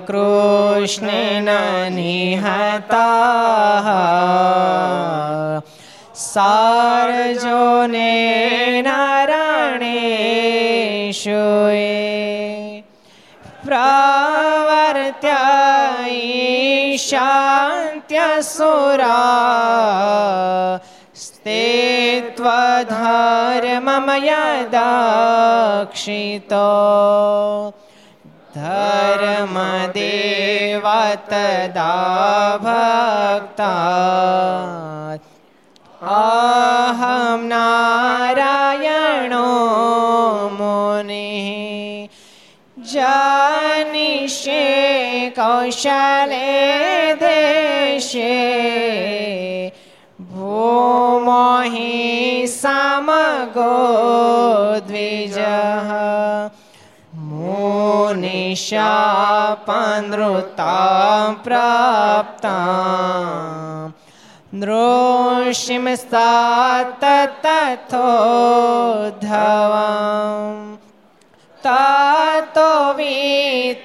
કૃષ્ણેન નિહતા સારજોને નારાયણેશુએ પ્રવર્ત્ય શાંત્યસુરા સ્તે ત્વધર્મમય દક્ષિતો धर्मदेव तदा भक्ता अहं नारायणो मुनिः जानिषे कौशले देशे भूमोहि समगो द्विजः मुनिशापनृतां प्राप्ता नृषिंस्तात् तथोद्धवम् ततो वीतसुरेभ्यो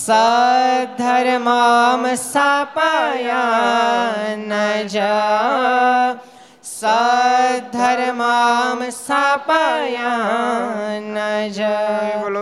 सद्धर्मां स्थापयन् ज સધર્મામ સ્થાપયાન ન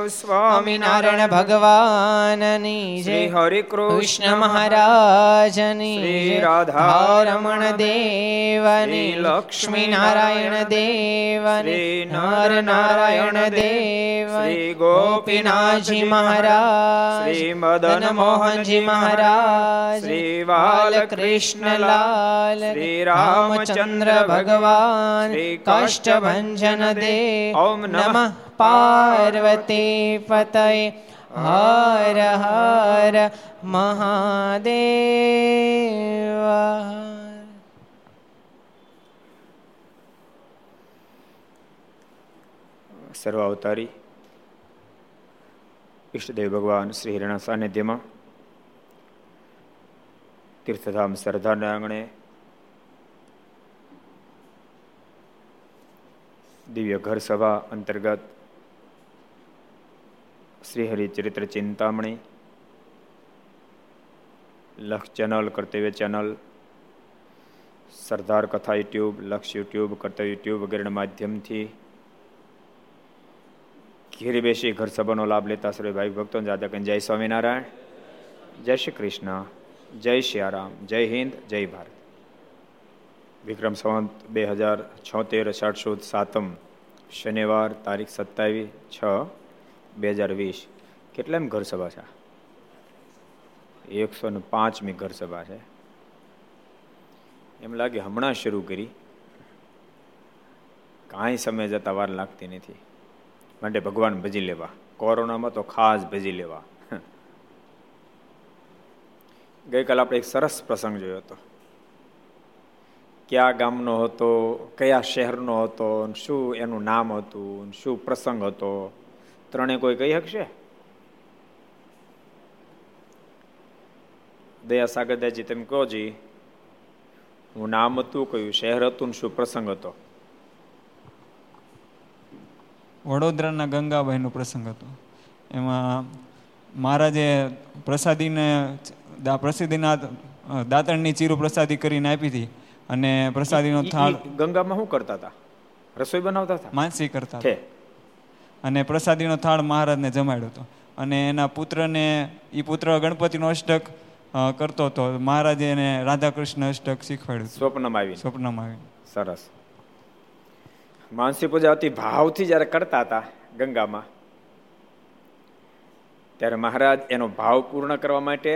સ્વામિનારાયણ ભગવાનની શ્રી જય હરે કૃષ્ણ મહારાજની શ્રી. રાધારમણ રમણ દેવની લક્ષ્મી નારાયણ દેવની નર નારાયણ દેવ શ્રી ગોપીનાથજી મહારાજ. શ્રી મદન મોહનજી મહારાજ. શ્રી બાલકૃષ્ણલાલ. શ્રી રામચંદ્ર ભગવાન. શ્રી કષ્ટભંજન દેવ. ઓમ નમઃ. પાર્વતી પતય હર હર મહાદેવ. સર્વ અવતારી ઈષ્ટદેવ ભગવાન શ્રી હિરણા સાનિધ્યમાં તીર્થધામ સરદારના આંગણે દિવ્ય ઘર સભા અંતર્ગત શ્રી હરિચરિત્ર ચિંતામણી. લક્ષ ચેનલ કર્તવ્ય ચેનલ. સરદાર કથા યુટ્યુબ, લક્ષ યુટ્યુબ કર્તવ્ય યુટ્યુબ વગેરેના માધ્યમથી ઘેર બેસી ઘર સભાનો લાભ લેતા સર્વે ભાઈ ભક્તો જાદક જય સ્વામિનારાયણ. જય શ્રી કૃષ્ણ. જય સિયારામ જય હિન્દ, જય ભારત. વિક્રમ સંવંત બે હજાર છોતેર સાતસો સાતમ, શનિવાર, તારીખ સત્તાવીસ છ બે હજાર વીસ. કેટલામ ઘર સભા છે? એકસો ને પાંચમી ઘર સભા છે. એમ લાગે હમણાં શરૂ કરી. કાંઈ સમય જતા વાર લાગતી નથી. માટે ભગવાન ભજી લેવા. કોરોનામાં તો ખાસ ભજી લેવા. ગઈકાલ આપણે એક સરસ પ્રસંગ જોયો હતો. કયા ગામનો હતો, કયા શહેરનો હતો શું એનું નામ હતું શું પ્રસંગ હતો? ત્રણે કોઈ કહી શકશે? દયા સાગરદાજી તમે કહો જી હું નામ હતું કયું શહેર હતું ને શું પ્રસંગ હતો? વડોદરાના ગંગાભાઈનો પ્રસંગ હતો. એમાં મહારાજે પ્રસાદીને પ્રસિદ્ધિના દાંતણની ચીરું પ્રસાદી કરીને આપી હતી અને પ્રસાદીનો થાળ ગંગામાં શું કરતા હતા? રસોઈ બનાવતા હતા? માનસી કરતા હતા. અને પ્રસાદીનો થાળ મહારાજને જમાડ્યો હતો. અને એના પુત્રને એ પુત્ર ગણપતિનો અષ્ટક કરતો હતો. મહારાજે એને રાધાકૃષ્ણ અષ્ટક શીખવાડ્યું સ્વપ્નમાં આવી સ્વપ્નમાં આવી સરસ. માનસી પૂજા અતિ ભાવથી જ્યારે કરતા હતા ગંગામાં ત્યારે મહારાજ એનો ભાવ પૂર્ણ કરવા માટે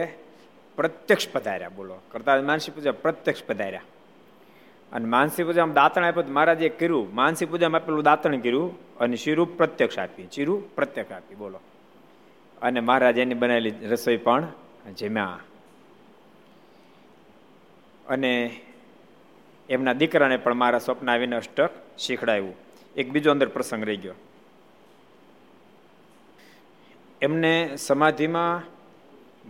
પ્રત્યક્ષ પધાર્યા. બોલો કરતા માનસી પૂજા પ્રત્યક્ષ પધાર્યા. અને માનસી પૂજામાં દાંતણ આપ્યું મહારાજે કર્યું. માનસી પૂજામાં આપેલું દાંતણ કર્યું અને શિરુ પ્રત્યક્ષ આપી. શિરુ પ્રત્યક્ષ આપી, બોલો. અને મહારાજ એની બનાવેલી રસોઈ પણ જમ્યા. અને એમના દીકરાને પણ મારા સ્વપ્ન આવીને અષ્ટક શીખડાવ્યું એક બીજો અંદર પ્રસંગ રહી ગયો. એમને સમાધિમાં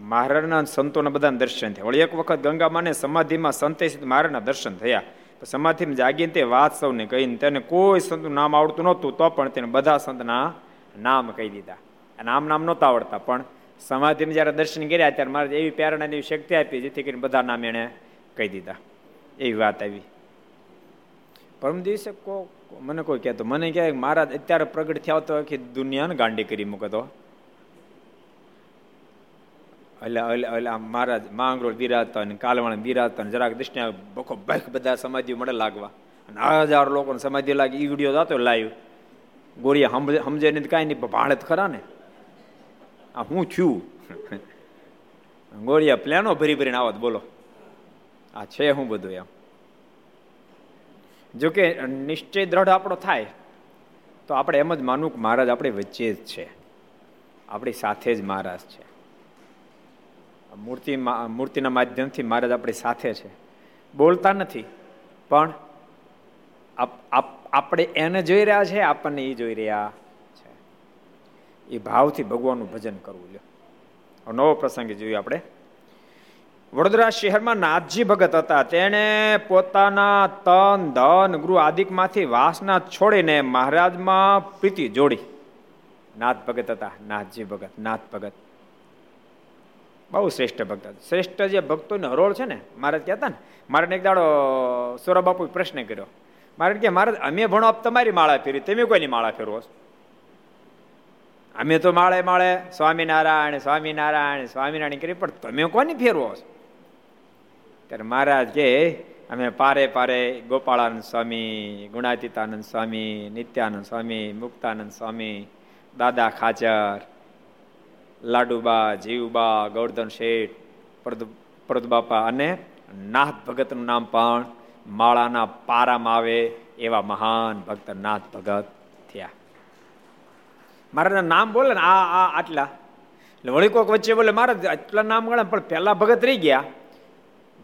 મહારાજના સંતોના બધા દર્શન થયા. વળી એક વખત ગંગામાને સમાધિમાં સંતે મહારાજના દર્શન થયા. સમાધિમાં જાગીને તે વાત સૌને કહીને તેને કોઈ સંતનું નામ આવડતું નહોતું, તો પણ તેને બધા સંતના નામ કહી દીધા. અને આમ નામ નહોતા આવડતા, પણ સમાધિમાં જ્યારે દર્શન કર્યા ત્યારે મારે એવી પ્રેરણા એવી શક્તિ આપી, જેથી કરીને બધા નામ એણે કહી દીધા. એવી વાત આવી. પરમ દિવસે કો મને કોઈ કહેતો, મને કહે મહારાજ, અત્યારે પ્રગટ થયા તો આખી દુનિયાને ગાંડી કરી મૂકે તો એટલે એટલે આમ મહારાજ, માંગરોળ બિરાજતા અને કાલવાણ બિરાજતા અને જરાક દૃષ્ટિ બખો બખ બધા સમાધિ મળે લાગવા. અને હજાર લોકોને સમાધિ લાગે એ વીડિયો જતો લાઈવ. સમજે સમજે નહીં કાંઈ નહીં ભાણત ખરા ને. આ હું છું ગોળીયા પ્લેનો ભરી ભરીને આવત બોલો. આ છે હું બધું એમ. જોકે નિશ્ચય દ્રઢ આપણો થાય, તો આપણે એમ જ માનવું કે મહારાજ આપણી વચ્ચે જ છે. આપણી સાથે જ મહારાજ છે. મૂર્તિ મૂર્તિના માધ્યમથી મહારાજ આપણી સાથે છે. બોલતા નથી, પણ આપણે એને જોઈ રહ્યા છે, આપણને એ જોઈ રહ્યા છે. એ ભાવથી ભગવાનનું ભજન કરવું લ્યો. નવો પ્રસંગ જોયું આપણે. વડોદરા શહેરમાં નાથજી ભગત હતા. તેણે પોતાના તન, ધન, ગૃહ આદિકમાંથી વાસના છોડીને મહારાજમાં પ્રીતિ જોડી. નાથ ભગત હતા. નાથજી ભગત, નાથ ભગત. બહુ શ્રેષ્ઠ ભક્ત. શ્રેષ્ઠ જે ભક્તોને હરોળ છે ને, મહારાજ કહેતા ને, મારે એક દાડો સોરાબાપુ પ્રશ્ન કર્યો. મારે કે મારે અમે ભણો, આપ તમારી માળા ફેરી તમે કોઈની માળા ફેરવો અમે તો માળે માળે, સ્વામિનારાયણ સ્વામિનારાયણ સ્વામિનારાયણ કરી, પણ તમે કોની ફેરવો છો? ત્યારે મહારાજ કે, અમે પારે પારે ગોપાળાનંદ સ્વામી, ગુણાતીતાનંદ સ્વામી, નિત્યાનંદ સ્વામી, મુક્તાનંદ સ્વામી, દાદા ખાચર લાડુબા, જીવબા, ગોવર્ધન શેઠ પ્રદબાપા અને નાથ ભગતનું નામ પણ માળાના પારામાં આવે એવા મહાન ભક્ત નાથ ભગત થયા. મારા નામ બોલે ને, આ આ, આટલા. એટલે વળી કોઈક વચ્ચે બોલે, મારે આટલા નામ ગણે પણ પહેલા ભગત રહી ગયા.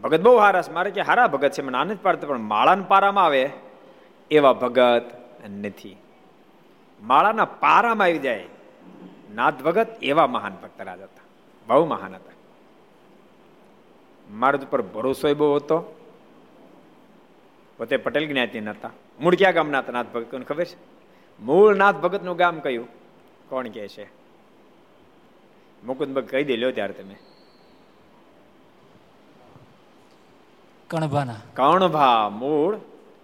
ભગત બહુ હારા મારે કે હારા ભગત છે, મને આનંદ પાડતા, પણ માળાના પારામાં આવે એવા ભગત નથી. માળાના પારામાં આવી જાય. નાથ ભગત એવા મહાન ભક્ત રાજ હતા. બહુ મહાન હતા. મારા ઉપર ભરોસો બહુ હતો. પોતે પટેલ જ્ઞાતિ હતા મૂળ ક્યાં ગામના હતા નાથ ભગત ખબર છે? મૂળ નાથ ભગતનું ગામ કયું? કોણ કે છે? મુકુદભગ કહી દે લ્યો ત્યારે તમે. કણભાના. કણભા મૂળ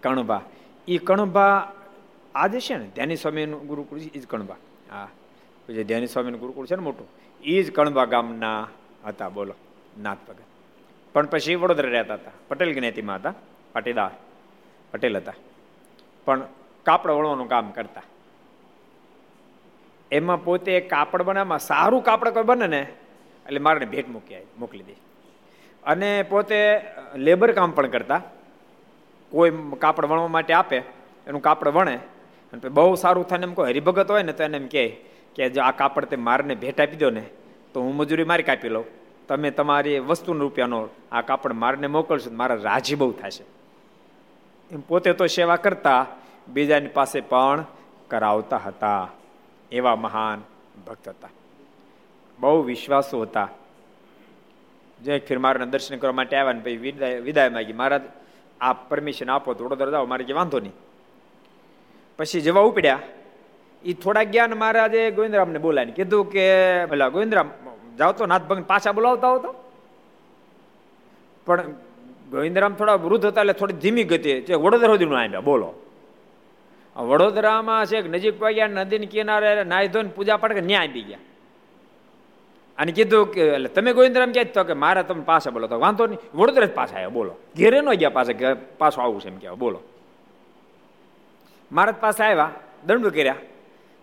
કણભા. ઈ કણભા આજે છે ને? ધ્યાની સ્વામીનું ગુરુકુળ એ જ કણભા. હા. જે ધ્યાની સ્વામીનું ગુરુકુળ છે ને મોટું એ જ કણબા ગામના હતા, બોલો, નાથ ભગત. પણ પછી વડોદરા રહેતા હતા, પટેલ જ્ઞાતિમાં હતા, પાટીદાર, પટેલ હતા. પણ કાપડ વળવાનું કામ કરતા. એમાં પોતે કાપડ બનાવવામાં સારું કાપડ કોઈ બને ને, એટલે મારે ભેટ મૂકી મોકલી દે. અને પોતે લેબર કામ પણ કરતા. કોઈ કાપડ વણવા માટે આપે, એનું કાપડ વણે, અને બહુ સારું થાય એમ કોઈ હરિભગત હોય ને તો એને એમ કહે કે જો આ કાપડ તે મારને ભેટ આપી દો ને, તો હું મજૂરી મારી કાપી લઉં. તમે તમારી વસ્તુનો રૂપિયાનો આ કાપડ મારને મોકલશો મારા રાજી બહુ થશે. એમ પોતે તો સેવા કરતા, બીજાની પાસે પણ કરાવતા હતા. એવા મહાન ભક્ત હતા. બહુ વિશ્વાસુ હતા. જે ફિર મારા દર્શન કરવા માટે આવ્યા ને પછી વિદાય વિદાય માગી, મહારાજ આ પરમિશન આપો તો વડોદરા જાઓ, મારે કે વાંધો નહીં. પછી જવા ઉપડ્યા. એ થોડા જ્ઞાન મહારાજે ગોવિંદરામને બોલાવીને કીધું કે પેલા ગોવિંદરામ જાઓ તો નાથ ભગત પાછા બોલાવતા હોતો પણ ગોવિંદરામ થોડા વૃદ્ધ હતા એટલે થોડી ધીમી ગતિ છે વડોદરા સુધી આવ્યા બોલો. વડોદરામાં છે નજીક ગયા નદીની કિનારે નાહી ધોઈને પૂજા પાઠ ન્યાય આવી ગયા. અને કીધું કે, એટલે તમે ગોવિંદરામ ક્યાં તો કે, મારે તમે પાછા બોલો. તો વાંધો નહીં, વડોદરા જ પાછા આવ્યા, બોલો. ઘેરે ન ગયા પાછા પાછો આવું છે એમ કહેવાય, બોલો. મારા પાસે આવ્યા, દંડ કર્યા.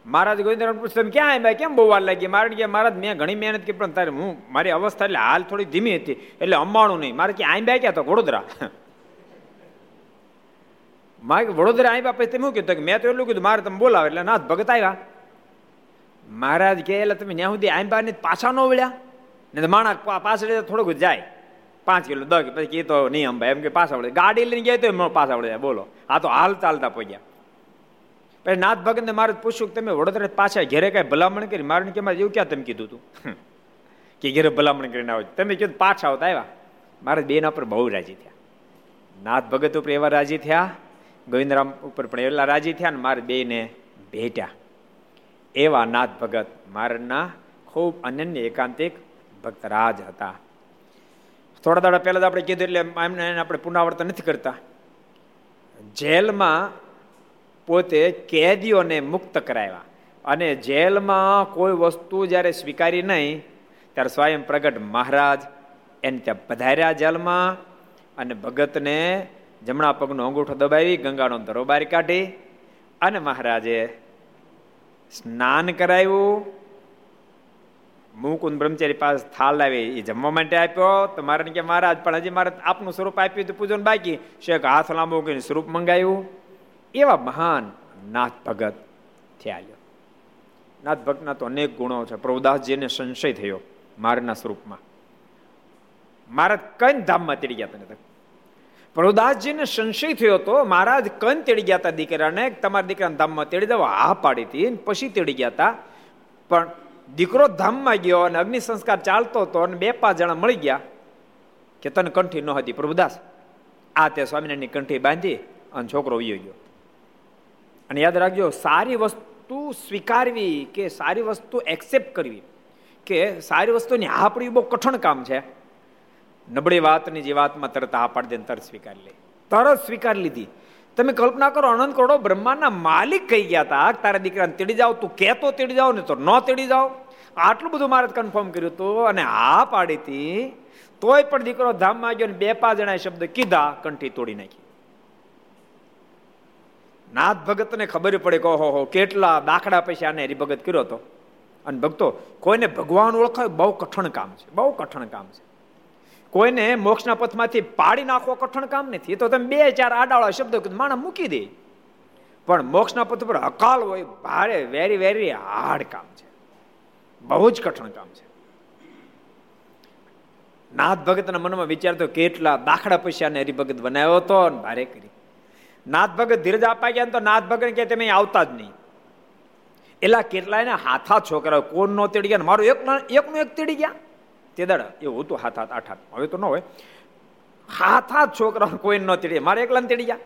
મહારાજ ગોવિંદરામ પૂછે, તમે ક્યાં આવ્યા? કેમ બહુ વાર લાગી? મારે કે મહારાજ મેં ઘણી મહેનત કરી, પણ તારે હું, મારી અવસ્થા એટલે હાલ થોડી ધીમી હતી, એટલે અંબાણું નહીં. મારે કે આઈ ક્યાં તો? વડોદરા. મારે વડોદરા આવ્યા પછી તમે કીધું? મેં તો એટલું કીધું, મારે તમે બોલાવે. એટલે નાથ ભગત આવ્યા. મહારાજ કે એટલે તમે ત્યાં સુધી આંબા ને પાછા ન વળ્યા? ને તો માણસ પાછળ થોડુંક જાય. પાંચ કિલો દસ પછી તો નહીં અંબા, એમ કે પાછા વળે ગાડી લઈને ગયા તો પાછા વળે બોલો. આ તો હાલ ચાલતા પહોંચ્યા પછી નાથ ભગતને મારે પૂછ્યું કે તમે વડોદરા પાછા ઘેરે કઈ ભલામણ કરી? મારે કે મારે એવું ક્યાં તમે કીધું તું? કે ઘેરે ભલામણ કરીને આવો તમે કીધું પાછા આવતા આવ્યા. મારે બેના પર બહુ રાજી થયા. નાથ ભગત ઉપર એવા રાજી થયા, ગોવિંદરામ ઉપર પણ એટલા રાજી થયા ને મારે બેને ભેટ્યા. એવા નાથ ભગત મારના ખૂબ અનન્ય એકાંતિક ભક્તરાજ હતા. થોડા દાડા પહેલા આપણે કીધું એટલે એમને આપણે પુનરાવર્તન નથી કરતા. જેલમાં પોતે કેદીઓને મુક્ત કરાવ્યા. અને જેલમાં કોઈ વસ્તુ જ્યારે સ્વીકારી નહીં, ત્યારે સ્વયં પ્રગટ મહારાજ એને ત્યાં પધાર્યા જેલમાં અને ભગતને જમણા પગનો અંગૂઠો દબાવી ગંગાનો ધરો બહાર કાઢી અને મહારાજે સ્નાન કરાવ્યું. મુકુંદ બ્રહ્મચારી પાસે થાળ લાવી, એ જમવા માટે આપ્યો. તો મારે કે મહારાજ, પણ હજી મારે આપનું સ્વરૂપ આપ્યું તો પૂજન બાકી. શેખ હાથ લાંબો કરીને સ્વરૂપ મંગાવ્યું. એવા મહાન નાથ ભગત થયા નાથ ભક્તના તો અનેક ગુણો છે. પ્રભુદાસજીને સંશય થયો મારના સ્વરૂપમાં. મહારાજ કઈ ધામમાં તેડી ગયા તને પ્રભુદાસજીને સંશય થયો હતો મહારાજ કન તેડી ગયા હતા દીકરાને? તમારા દીકરાને ધામમાં તેડી દવા હા પાડી હતી પછી તેડી ગયા હતા. પણ દીકરો ધામમાં ગયો અને અગ્નિ સંસ્કાર ચાલતો હતો અને બે પાંચ જણા મળી ગયા. કે તને કંઠી ન હતી. પ્રભુદાસ આ તે સ્વામિનારાયણની કંઠી બાંધી અને છોકરો વયો ગયો. અને યાદ રાખજો, સારી વસ્તુ સ્વીકારવી કે સારી વસ્તુ એક્સેપ્ટ કરવી, કે સારી વસ્તુની હા પડવી બહુ કઠણ કામ છે. નબળી વાતની જે વાતમાં તરત હા પાડી દે તરત સ્વીકારી લે. તરત સ્વીકાર લીધી. તમે કલ્પના કરો, અનંત કરોડો બ્રહ્માંડના માલિક કહી ગયા હતા તારા દીકરાને તેડી જાઓ, તું કહેતો તેડી જાઓ ને તો ન તેડી જાઓ. આટલું બધું મારે કન્ફર્મ કર્યું હતું અને હા પાડી હતી તોય પણ દીકરો ધામમાં ગયો ને બે પાંચ જણા શબ્દ કીધા, કંઠી તોડી નાખી. નાથ ભગતને ખબર પડે કે ઓહો, કેટલા દાખલા પૈસા આને હરિભગત કર્યો હતો. અને ભક્તો, કોઈને ભગવાન ઓળખાય બહુ કઠણ કામ છે, બહુ કઠણ કામ છે. કોઈને મોક્ષના પથમાંથી પાડી નાખવો કઠણ કામ નથી. તો તમે બે ચાર આડાળા શબ્દો માણસ મૂકી દે. પણ મોક્ષના પથ પર અકાલ હોય, ભારે, વેરી વેરી હાર્ડ કામ છે. બહુ જ કઠણ કામ છે. નાથ ભગતના મનમાં વિચારતો કેટલા દાખલા આને હરિભગત બનાવ્યો હતો અને ભારે કરી. નાથ ભગત ધીરજ અપાઈ ગયા તો નાથ ભગત કે તમે આવતા જ નહીં. એટલા કેટલાય હાથા છોકરા કોણ નો તેડી ગયા? મારું એક એકનું એક તેડી ગયા. તે દાડા એવું હતું હાથ હાથ આઠ હાથ હવે તો ન હોય. હાથ હાથ છોકરા કોઈ ન તેડી મારે એકલા તેડી ગયા.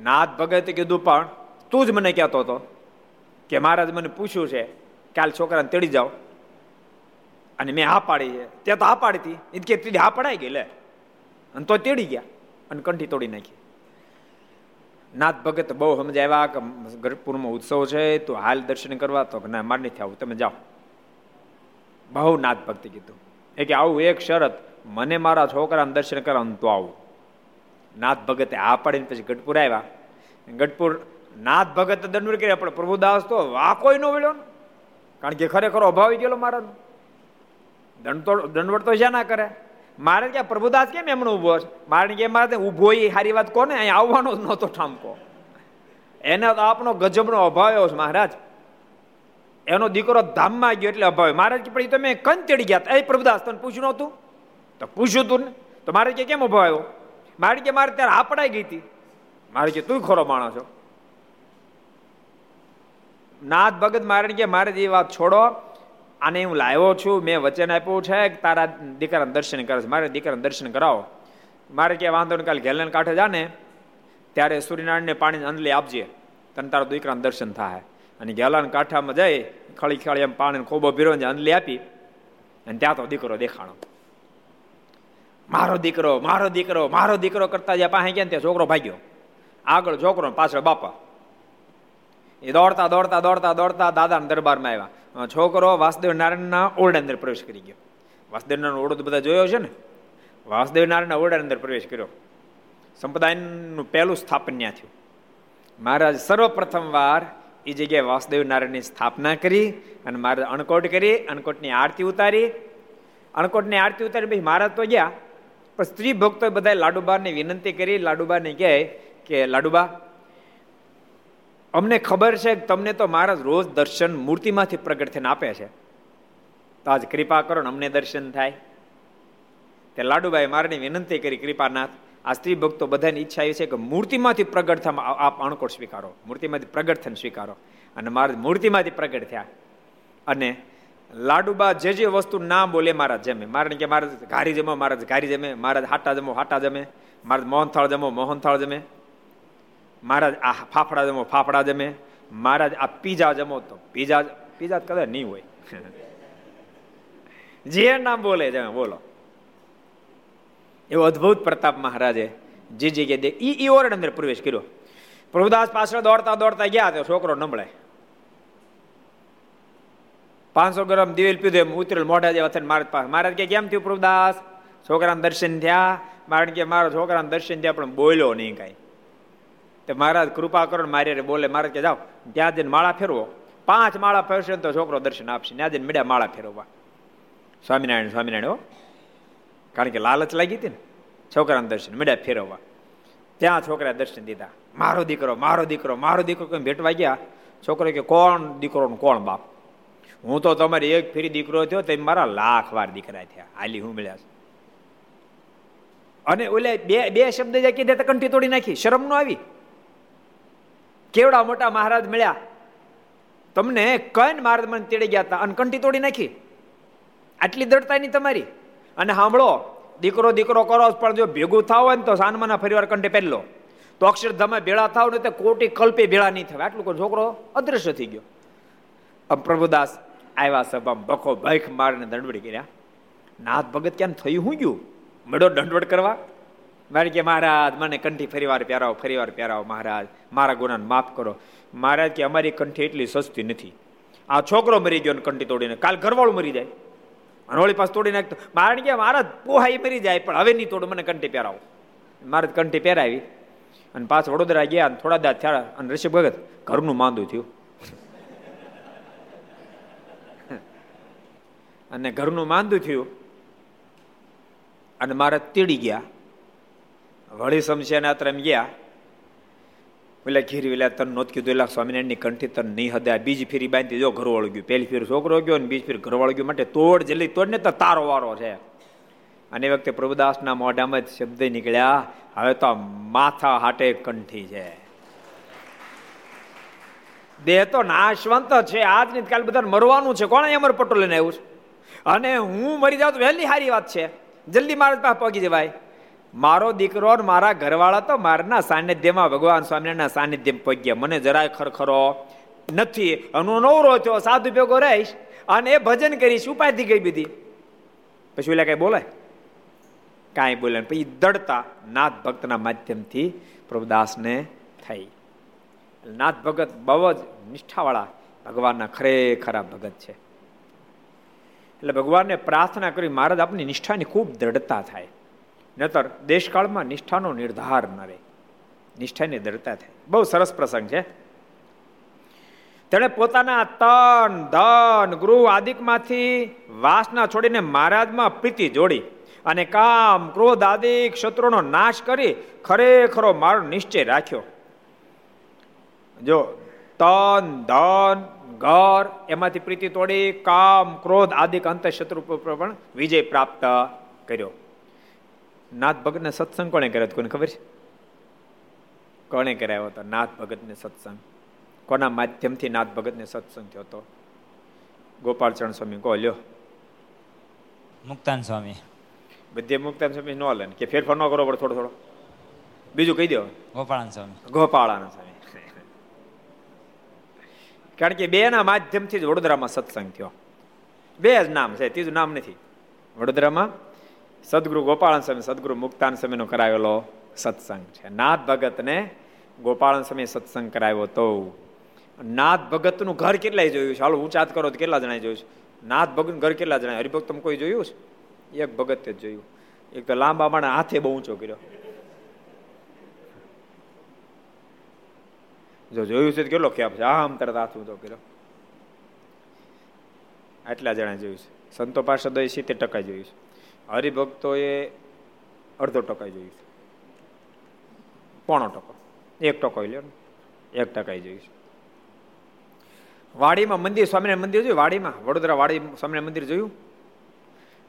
નાથ ભગત કીધું, પણ તું જ મને કહેતો હતો કે મહારાજ મને પૂછ્યું છે કાલ છોકરાને તેડી જાઓ. અને મેં હા પાડી છે. તે તો હા પાડી હતી. કે તેડી હા પડાઈ ગઈ લે. અને તો તેડી ગયા. અને કંઠી તોડી નાખી. નાથ ભગત બહુ સમજાવ્યા કે ગઢપુરમાં ઉત્સવ છે, તો હાલ દર્શન કરવા, તો ના, માર નથી આવું તમે જાઓ. બહુ નાથ ભક્તિ કીધું. એ કે આવું એક શરત, મને મારા છોકરાને દર્શન કરવાનું તો આવું. નાથ ભગતે આ પાડીને પછી ગઢપુર આવ્યા. ગઢપુર, નાથ ભગત દંડ કર્યા, પણ પ્રભુદાસ તો વાકોય ન વળ્યો કારણ કે ખરેખર અભાવી ગયેલો મારાનો. દંડ તો દંડવડ તો જ્યાં ના કરે મારે ક્યાં પ્રભુદાસ કેમ એમણે ઊભો છે? મારે કે મારે ઊભો એ સારી વાત કોને? અહીં આવવાનો જ નહોતો ઠામકો. એને તો આપણો ગજબનો અભાવ્યો છે, મહારાજ. એનો દીકરો ધામમાં ગયો એટલે અભાવે. મહારાજ પણ તમે કન તેડી ગયા. એ પ્રભુદાસ તને પૂછ્યું નહોતું? તો પૂછ્યું તું ને? તો મારે કે, કેમ ઊભો આવ્યો? મારે કે, મારે ત્યારે આપડાઈ ગઈ હતી. મારે કે, તું ખરો માણસ છો નાથ ભગત મારે કે, મારે જે વાત છોડો. આને હું લાવ્યો છું, મેં વચન આપ્યું છે કે તારા દીકરાને દર્શન કરે છે મારે દીકરાને દર્શન કરાવો. મારે કે વાંધો ને કાલે ઘેલન કાંઠે જા ને ત્યારે સૂર્યનારાયણને પાણી અંજલી આપજે, તને તારા દીકરાને દર્શન થાય અને ગેલાન કાંઠામાં જઈ, ખળી ખળી એમ પાણીને ખૂબ ભીરો અંદલી આપી, અને ત્યાં તો દીકરો દેખાણો. મારો દીકરો મારો દીકરો મારો દીકરો કરતા જ્યાં પાસે ગયા ત્યાં છોકરો ભાગ્યો. આગળ છોકરો પાછળ બાપા. એ દોડતા દોડતા દોડતા દોડતા દાદાના દરબારમાં આવ્યા. છોકરો વાસુદેવ નારાયણના ઓરડા અંદર પ્રવેશ કરી ગયો. વાસુદેવ નારાયણ ઓરડો બધા જોયો છે ને? વાસુદેવ નારાયણના ઓરડા અંદર પ્રવેશ કર્યો. સંપ્રદાયનું પહેલું સ્થાપન ત્યાં થયું. મહારાજ સર્વપ્રથમ વાર એ જગ્યાએ વાસુદેવ નારાયણની સ્થાપના કરી અને મહારાજ અણકોટ કરી, અણકોટની આરતી ઉતારી. અણકોટની આરતી ઉતારી પછી મહારાજ તો ગયા. પણ સ્ત્રી ભક્તો બધા લાડુબાને વિનંતી કરી. લાડુબાને કહે કે, લાડુબા અમને ખબર છે કે તમને તો મહારાજ રોજ દર્શન મૂર્તિમાંથી પ્રગટ થઈને આપે છે. તો આજ કૃપા કરો ને અમને દર્શન થાય. તે લાડુબાઈ મારની વિનંતી કરી કૃપાનાથ, આ સ્ત્રી ભક્તો બધાની ઈચ્છા એ છે કે મૂર્તિમાંથી પ્રગટ થવા આપ અણકોટ સ્વીકારો. મૂર્તિમાંથી પ્રગટ થઈને સ્વીકારો. અને મારા મૂર્તિમાંથી પ્રગટ થયા. અને લાડુબા જે જે વસ્તુ ના બોલે મારા જમે. મારે કે મારા ઘારી જમો મારા ઘારી જમે. મારા હાટા જમો, હાટા જમે. મારા મોહનથાળ જમો, મોહનથાળ જમે. મહારાજ આ ફાફડા જમો, ફાફડા જમે મહારાજ આ પીઝા જમો તો પીઝા પીઝા કદાચ નહીં હોય. જે નામ બોલે છે બોલો. એવો અદભુત પ્રતાપ મહારાજે જે જગ્યાએ ઈ ઈ ઓરડ અંદર પ્રવેશ કર્યો. પ્રભુદાસ પાછળ દોડતા દોડતા ગયા તો છોકરો નમળાય પાંચસો ગ્રામ દિવેલ પીધું એમ, ઉતરેલ મોઢા જેવા થઈને મારા પાસે મહારાજ કે, કેમ થયું પ્રભુદાસ? છોકરાના દર્શન થયા? મારે કે, મારા છોકરાને દર્શન થયા, પણ બોલ્યો નહીં કાંઈ. તો મહારાજ, કૃપા કરો મારી બોલે. મહારાજ કે, જાઓ, ત્યાં જઈને માળા ફેરવો. પાંચ માળા ફેરશે તો છોકરો દર્શન આપશે. ત્યાં જઈને મીડિયા માળા ફેરવવા. સ્વામિનારાયણ સ્વામિનારાયણ, હો. કારણ કે લાલચ લાગી હતી ને છોકરાના દર્શન મીડિયા ફેરવવા. ત્યાં છોકરા દર્શન દીધા. મારો દીકરો મારો દીકરો મારો દીકરો. કોઈ ભેટવા ગયા? છોકરો કે, કોણ દીકરો કોણ બાપ? હું તો તમારી એક ફેરી દીકરો થયો તો મારા લાખ વાર દીકરા થયા. હાલી હું મળ્યા અને ઓલે બે બે શબ્દ જે કીધે તો કંઠી તોડી નાખી. શરમ નો આવી? કેવડા મોટા મહારાજ મળ્યા. તમને કઈ મહારાજ મને તેડી ગયા હતા અને કંઠી તોડી નાખી. આટલી દડતા નહીં તમારી. અને સાંભળો, દીકરો દીકરો કરો પણ જો ભેગું થાવ ને તો સાનમાના ફરીવાર કંઠે પહેલો તો અક્ષરધામે ભેળા થાવ ને તો કોટી કલ્પે ભેળા નહીં થવા આટલું છોકરો અદ્રશ્ય થઈ ગયો. અમ પ્રભુદાસ આવ્યા સભામાં બખો ભૈખ મારીને દંડવડી કર્યા. નાથ ભગત ક્યાં થયું? હું ગયું? મેળો દંડવડ કરવા? મારે કે મહારાજ, મને કંઠી ફરીવાર પહેરાવો ફરીવાર પહેરાવો મહારાજ. મારા ગુનાને માફ કરો. મહારાજ કે અમારી કંઠી એટલી સસ્તી નથી. આ છોકરો મરી ગયો ને કંઠી તોડીને. કાલ ઘરવાળું મરી જાય. અને હોળી પાસ તોડી નાખતો. મારે કે મહારાજ, પોહાઈ મરી જાય, પણ હવે નહીં તોડું, મને કંઠી પહેરાવો. મારે કંઠી પહેરાવી. અને પાછ વડોદરા ગયા અને થોડા દાંત થયા. અને ઋષભ ભગત, ઘરનું માંદું થયું. અને ઘરનું માંદું થયું. અને મારા તીડી ગયા. વળી આત્ર એમ ગયા પેલા ઘીર વેલા તન નોત કીધું, એલા સ્વામિનારાયણની કંઠી તન નહીં હદે. બીજી ફેરી બાંધી જો ઘરવાળો ગયું. પહેલી ફેર છોકરો ગયો અને બીજી ફેર ઘરવાળો ગયો. માટે તોડ જલ્દી તોડ ને તો તારો વારો છે. અને વખતે પ્રભુદાસના મોઢામાં જ શબ્દ નીકળ્યા, હવે તો માથા હાટે કંઠી છે. દેહ તો નાશવંત છે. આજની કાલ બધા મરવાનું છે. કોણ અમર પટોલે આવ્યું છે? અને હું મરી જાઉં તો વહેલી સારી વાત છે. જલ્દી મારા પાસે પગી જવાય. મારો દીકરો મારા ઘરવાળા તો મારના સાનિધ્યમાં ભગવાન સ્વામિનારાયણના સાનિધ્યમાં પગ્યા મને જરાય ખરખરો નથી. હું નવરો થયો, સાધુ ભેગો રહીશ અને એ ભજન કરીશ, ઉપાધિ ગઈ બીધી. પછી ઓલા કઈ બોલાય? કાંઈ બોલે પછી દડતા નાથ ભક્તના માધ્યમથી પ્રભુદાસને થઈ. નાથ ભગત બહુ જ નિષ્ઠાવાળા, ભગવાનના ખરેખરા ભગત છે. એટલે ભગવાનને પ્રાર્થના કરી, મહારાજ આપની નિષ્ઠાની ખૂબ દ્રઢતા થાય. નતર દેશકાળમાં નિષ્ઠાનો નિર્ધાર ન રહે. નિષ્ઠાની દ્રઢતા થાય. બહુ સરસ પ્રસંગ છે. તેણે પોતાના તન, ધન, ગૃહ આદિકમાંથી વાસના છોડીને મહારાજમાં પ્રીતિ જોડી અને કામ, ક્રોધ આદિક શત્રુનો નાશ કરી ખરેખરો મારો નિશ્ચય રાખ્યો. જો તન, ધન, ઘર એમાંથી પ્રીતિ તોડી, કામ, ક્રોધ આદિક અંત શત્રુ પણ વિજય પ્રાપ્ત કર્યો. નાથ ભગતને સત્સંગ કોને કર્યો કોને ખબર છે? કોને કરાયો હતો? નાથ ભગતને સત્સંગ. કોના માધ્યમથી નાથ ભગતને સત્સંગ થયો હતો? ગોપાલચરણ સ્વામી કહો લ્યો. મુક્તાન સ્વામી. બધે મુક્તાન સ્વામી નો લે કે ફેરફાર ન કરો થોડો થોડો. બીજું કહી દો. ગોપાળાન સ્વામી. ગોપાળાના સ્વામી. કારણ કે બે ના માધ્યમથી જ વડોદરામાં સત્સંગ થયો. બે જ નામ છે ત્રીજું નામ નથી. વડોદરામાં સદગુરુ ગોપાળન સ્વામી, સદગુરુ મુક્તાન સ્વામીનો કરાવેલો સત્સંગ છે. નાથ ભગતને ગોપાળન સ્વામી સત્સંગ કરાવ્યો તો. નાથ ભગતનું ઘર કેટલાય જોયું છે? હાલો ઊંચાત કરો તો કેટલા જણાય જોયું છે? નાથ ભગત ઘર કેટલા જણાય? હરિભક્ત કોઈ જોયું છે? એક ભગતે જ જોયું. એક તો લાંબા માણા હાથે બહુ ઊંચો કર્યો. જો જોયું છે કેટલો ખ્યાપ છે? આમ તરત હાથ ઊંચો કર્યો. આટલા જણા જોયું છે. સંતો પાર્ષદોએ સિત્તેર ટકા જોયું છે. હરિભક્તોએ અડધો ટકા જોયું છે. પોણો ટકો. એક ટકો લે એક ટકા જોયું છે. વાડીમાં મંદિર, સ્વામિનારાયણ મંદિર જોયું? વાડીમાં? વડોદરા વાડી સ્વામિનારાયણ મંદિર જોયું?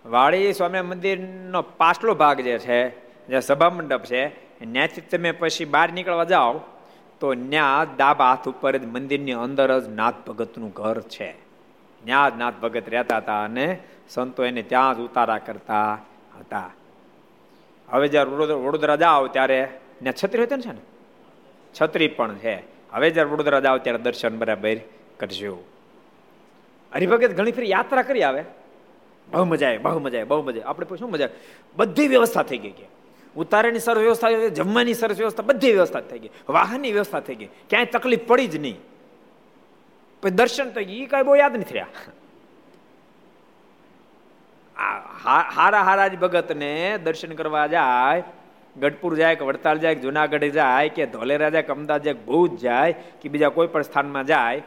વાડી સ્વામિનારાયણ મંદિરનો પાછલો ભાગ જે છે, જે સભા મંડપ છે, ત્યાંથી તમે પછી બહાર નીકળવા જાઓ, તો ત્યાં ડાબા હાથ ઉપર જ મંદિરની અંદર જ નાથ ભગતનું ઘર છે. ત્યાં જ નાથ ભગત રહેતા હતા અને સંતો એને ત્યાં જ ઉતારા કરતા હતા. હવે જ્યારે વડોદરા જાઓ ત્યારે ત્યાં છત્રી હતી ને છે ને? છત્રી પણ છે. હવે જ્યારે વડોદરા જાઓ ત્યારે દર્શન બરાબર કરજો. હરિભગત ઘણી ફરી યાત્રા કરી આવે. બહુ મજા આવે, બહુ મજા આવે, બહુ મજા આપણે શું મજા બધી વ્યવસ્થા થઈ ગઈ કે. ઉતારાની સરસ વ્યવસ્થા, જમવાની સરસ વ્યવસ્થા, બધી વ્યવસ્થા થઈ ગઈ. વાહનની વ્યવસ્થા થઈ ગઈ. ક્યાંય તકલીફ પડી જ નહીં. પછી દર્શન તો એ કાંઈ બહુ યાદ નથી રહ્યા. હારા હારા જ ભગતને દર્શન કરવા જાય, ગઢપુર જાય કે વડતાલ જાય જુનાગઢ જાય કે ધોલેરા જાય કે અમદાવાદ જાય ભુજ જાય કે બીજા કોઈ પણ સ્થાનમાં જાય,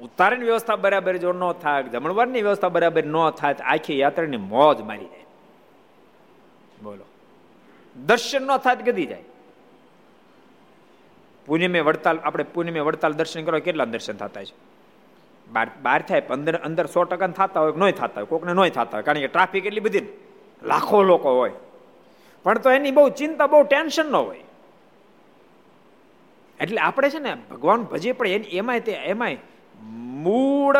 ઉતારની વ્યવસ્થા બરાબર જો ન થાય, જમણવારની વ્યવસ્થા બરાબર ન થાય આખી યાત્રાની મોજ મારી જાય. બોલો. દર્શન ન થાય ગદી જાય. પુણ્યમે વડતાલ, આપણે પુણ્યમે વડતાલ દર્શન કરવા કેટલા દર્શન થતા છે? બહાર બહાર થાય અંદર અંદર સો ટકા થતા હોય નહીં થતા હોય, કોકને નહીં થતા હોય, કારણ કે ટ્રાફિક એટલી બધી લાખો લોકો હોય. પણ તો એની બહુ ચિંતા, બહુ ટેન્શન ન હોય. એટલે આપણે છે ને, ભગવાન ભજીએ, પણ એમાંય તે, એમાંય મૂળ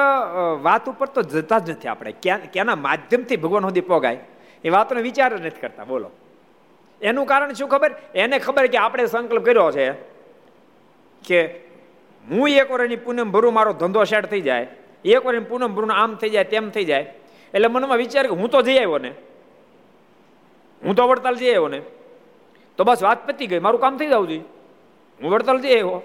વાત ઉપર તો જતા જ નથી આપણે. ક્યાં, ક્યાંના માધ્યમથી ભગવાન સુધી પોગાય? એ વાતનો વિચાર જ નથી કરતા, બોલો. એનું કારણ શું ખબર? એને ખબર કે આપણે સંકલ્પ કર્યો છે કે હું એક વર્ષની પૂનમ ભરું, મારો ધંધો સેટ થઈ જાય. એક વર્ષની પૂનમ ભરું આમ થઈ જાય, તેમ થઈ જાય. એટલે મનમાં વિચાર કે હું તો જઈ આવ્યો ને. હું તો વડતાલ જઈ આવ્યો ને. તો બસ વાત પતી ગઈ, મારું કામ થઈ જવું જોઈએ હું વડતાલ જઈ આવ્યો.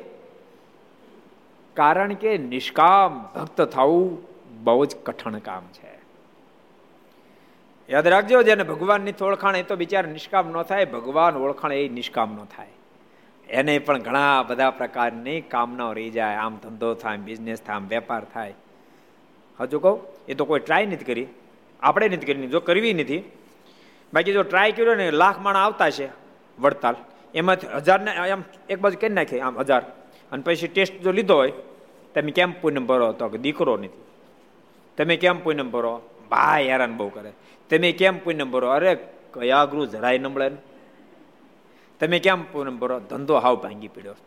કારણ કે નિષ્કામ ભક્ત થવું બહુ જ કઠણ કામ છે. યાદ રાખજો, જેને ભગવાનની ઓળખાણ, એ તો બિચાર નિષ્કામ ન થાય, ભગવાન ઓળખાણ એ નિષ્કામ ન થાય. એને પણ ઘણા બધા પ્રકારની કામનાઓ રહી જાય. આમ ધંધો થાય બિઝનેસ થાય, આમ વેપાર થાય. હજુ કહું, એ તો કોઈ ટ્રાય નથી કરી. આપણે નથી કરી, જો કરવી નથી. બાકી જો ટ્રાય કર્યો ને, લાખ માણા આવતા છે વડતાલ. એમાંથી હજારને આમ એક બાજુ કરી નાખીએ આમ હજાર. અને પછી ટેસ્ટ જો લીધો હોય, તમે કેમ પૂનમ ભરો? તો કે દીકરો નથી. તમે કેમ પૂનમ ભરો? ભાઈ હેરાન બહુ કરે. તમે કેમ પૂનમ ભરો? અરે કયા ગૃહ જરાય નમળે તમે કેમ ધંધો હાવ ભાંગી પડ્યો.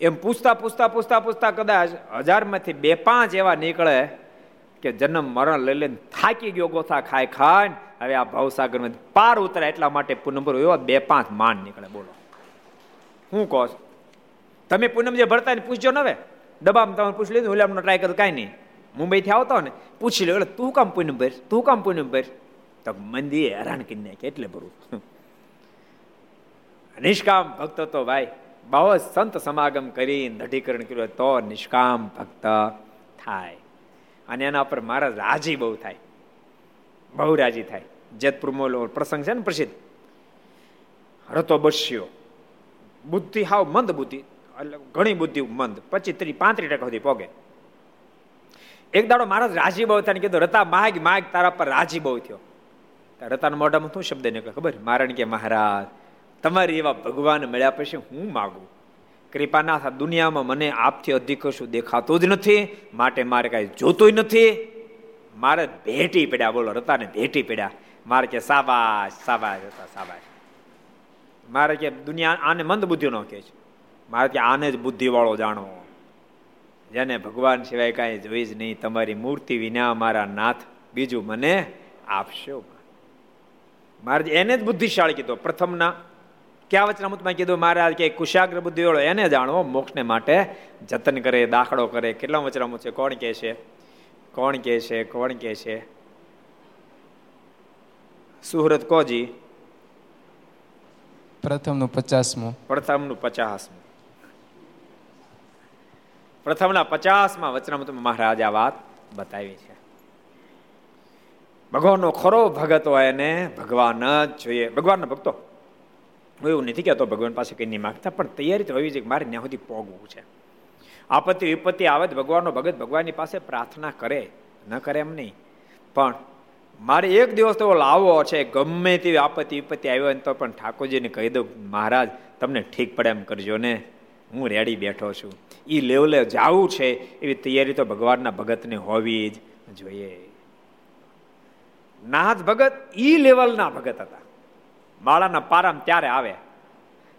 એમ પૂછતા પૂછતા પૂછતા પૂછતા કદાચ હજારમાંથી બે પાંચ એવા નીકળે કે જન્મ મરણ લઈ લઈને થાકી ગયો ગોથા ખાય ખાય હવે આ ભાવસાગર પાર ઉતરે એટલા માટે પૂનમ ભરો. એવા બે પાંચ માન નીકળે, બોલો. હું કહો તમે પૂનમ જે ભરતા ને પૂછજો ને હવે. ડબ્બામાં તમે પૂછી લીધું ઓલામનો ટ્રાય કરો, કાંઈ નહીં. મુંબઈથી આવતો ને, પૂછી લો એટલે તું કામ પૂનમ ભર, તું કામ પૂનમ ભર. તો મંદિર હેરાન કરી નાખે, એટલે ભરું. નિષ્કામ ભક્ત તો ભાઈ, બહુ સંત સમાગમ કરી દઢીકરણ કર્યું તો નિષ્કામ ભક્ત થાય. અને એના પર મારા રાજી બહુ થાય. બહુ રાજી થાય. જેતપુર મોલો પ્રસંગ છે ને પ્રસિદ્ધ. રતો બસ્યો. બુદ્ધિ હાવ મંદ બુદ્ધિ. એટલે ઘણી બુદ્ધિ મંદ. પચીસ ત્રીસ પાંત્રીસ ટકા સુધી પોગે. એક દાડો મહારાજ રાજી બહુ થાય કીધું, રતા, માગ માગ, તારા પર રાજી બહુ થયો. રતાના મોઢામાં શું શબ્દ નીકળે ખબર? મારણ કે મહારાજ તમારી એવા ભગવાન મળ્યા પછી હું માગું? કૃપાનાથ, આ દુનિયામાં મને આપથી અધિક કશું દેખાતું જ નથી, માટે મારે કાંઈ જોતું નથી. મારે ભેટી પડ્યા, બોલો, રતાને ભેટી પડ્યા. મારે કે સાબાશ સાબાશ હતા સાબાશ. મારે કે દુનિયા આને મંદ બુદ્ધિ નો કે છે. મારે કે આને જ બુદ્ધિવાળો જાણો જેને ભગવાન સિવાય કાંઈ જોઈ જ નહીં, તમારી મૂર્તિ વિના મારા નાથ બીજું મને આપશો. મારે એને જ બુદ્ધિશાળી કીધો, પ્રથમના ક્યાં વચનામૃતમાં કીધું? મહારાજ કે કુશાગ્ર બુદ્ધિવાળો એને જાણો મોક્ષને માટે જતન કરે દાખલો કરે. કેટલા વચનામૃત છે? કોણ કે છે? કોણ કે છે? કોણ કે છે? સુહૃત કોજી? પ્રથમનું પચાસમું. પ્રથમનું પચાસમું. પ્રથમના પચાસમાં વચનામૃતમાં મહારાજ આ વાત બતાવી છે. ભગવાનનો ખરો ભગત હોય એને ભગવાન જ જોઈએ. ભગવાનના ભક્તો હું એવું નથી કહેતો ભગવાન પાસે કંઈ નહીં માગતા, પણ તૈયારી તો હોવી જોઈએ મારે ત્યાં સુધી પોગવું છે. આપત્તિ વિપત્તિ આવે જ ભગવાનનો ભગત ભગવાનની પાસે પ્રાર્થના કરે, ન કરે એમ નહીં. પણ મારે એક દિવસ તો લાવવો છે, ગમે તેવી આપત્તિ વિપત્તિ આવ્યો તો પણ ઠાકોરજીને કહી દઉં, મહારાજ, તમને ઠીક પડે એમ કરજો ને, હું રેડી બેઠો છું. એ લેવલે જવું છે, એવી તૈયારી તો ભગવાનના ભગતને હોવી જ જોઈએ. નાથ ભગત ઈ લેવલના ભગત હતા. માળાના પારામ ત્યારે આવે.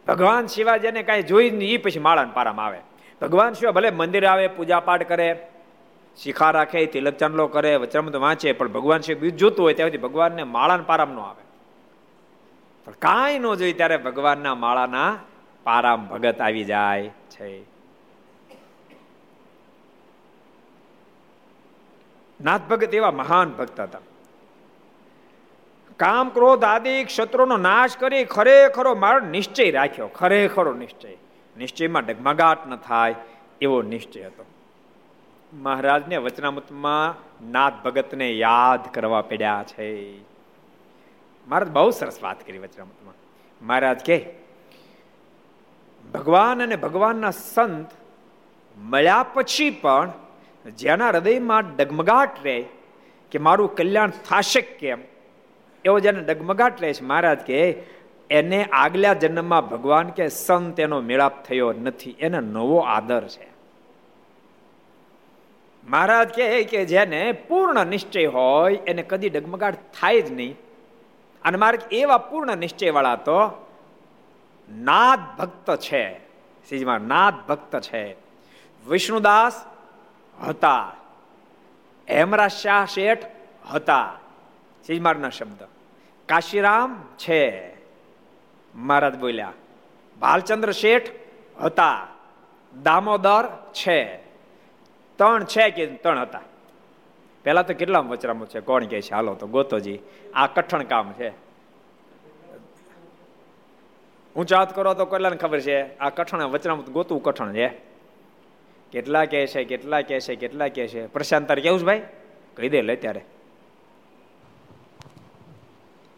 ભગવાન શિવા જેને કાંઈ જોઈ ને એ પછી માળાના પારામાં આવે. ભગવાન શિવ ભલે મંદિર આવે પૂજા પાઠ કરે, શિખા રાખે, તિલક ચાંદલો કરે વચરામૃત વાંચે, પણ ભગવાન શિવ બીજું જોતું હોય ત્યાંથી ભગવાનને માળાના પારામ નો આવે. પણ કાંઈ ન જોઈ ત્યારે ભગવાનના માળાના પારામ ભગત આવી જાય છે. નાથ ભગત એવા મહાન ભક્ત હતા. કામ ક્રોધ આદિ ક્ષત્રોનો નાશ કરી ખરેખરો મારો નિશ્ચય રાખ્યો. ખરેખરો નિશ્ચય. નિશ્ચયમાં ડગમગાટ ન થાય એવો નિશ્ચય હતો. મહારાજને વચનામૃતમાં નાથ ભગતને યાદ કરવા પડ્યા છે. મહારાજ બહુ સરસ વાત કરી વચનામૃતમાં. મહારાજ કે ભગવાન અને ભગવાનના સંત મળ્યા પછી પણ જેના હૃદયમાં ડગમગાટ રહે કે મારું કલ્યાણ થશે કેમ? એવો જેને ડગમગાટ રહે છે. મહારાજ કે એને આગલા જન્મમાં ભગવાન કે સંત એનો મેળાપ થયો નથી. એને નવો આદર છે. મહારાજ કહે કે જેને પૂર્ણ નિશ્ચય હોય એને કદી ડગમગાટ થાય જ નહીં. અને મારે એવા પૂર્ણ નિશ્ચયવાળા તો નાદ ભક્ત છે. સીજમાં નાદ ભક્ત છે. વિષ્ણુદાસ હતા. હેમરાજ શાહ શેઠ હતા. સીજમારના શબ્દ. કાશીરામ છે. મહારાજ બોલ્યા, ભાલચંદ્ર શેઠ હતા, દામોદર છે. ત્રણ છે કે ત્રણ હતા? પેલા તો કેટલા વચરામો છે? કોણ કે છે? હાલો તો ગોતોજી, આ કઠણ કામ છે. ઊંચા હાથ કરો તો કેટલાને ખબર છે? આ કઠણ વચરામ ગોતવું કઠણ છે. કેટલા કે છે, કેટલા કે છે, કેટલા કે છે? પ્રશાંતર કેવું ભાઈ? કહી દે લે ત્યારે.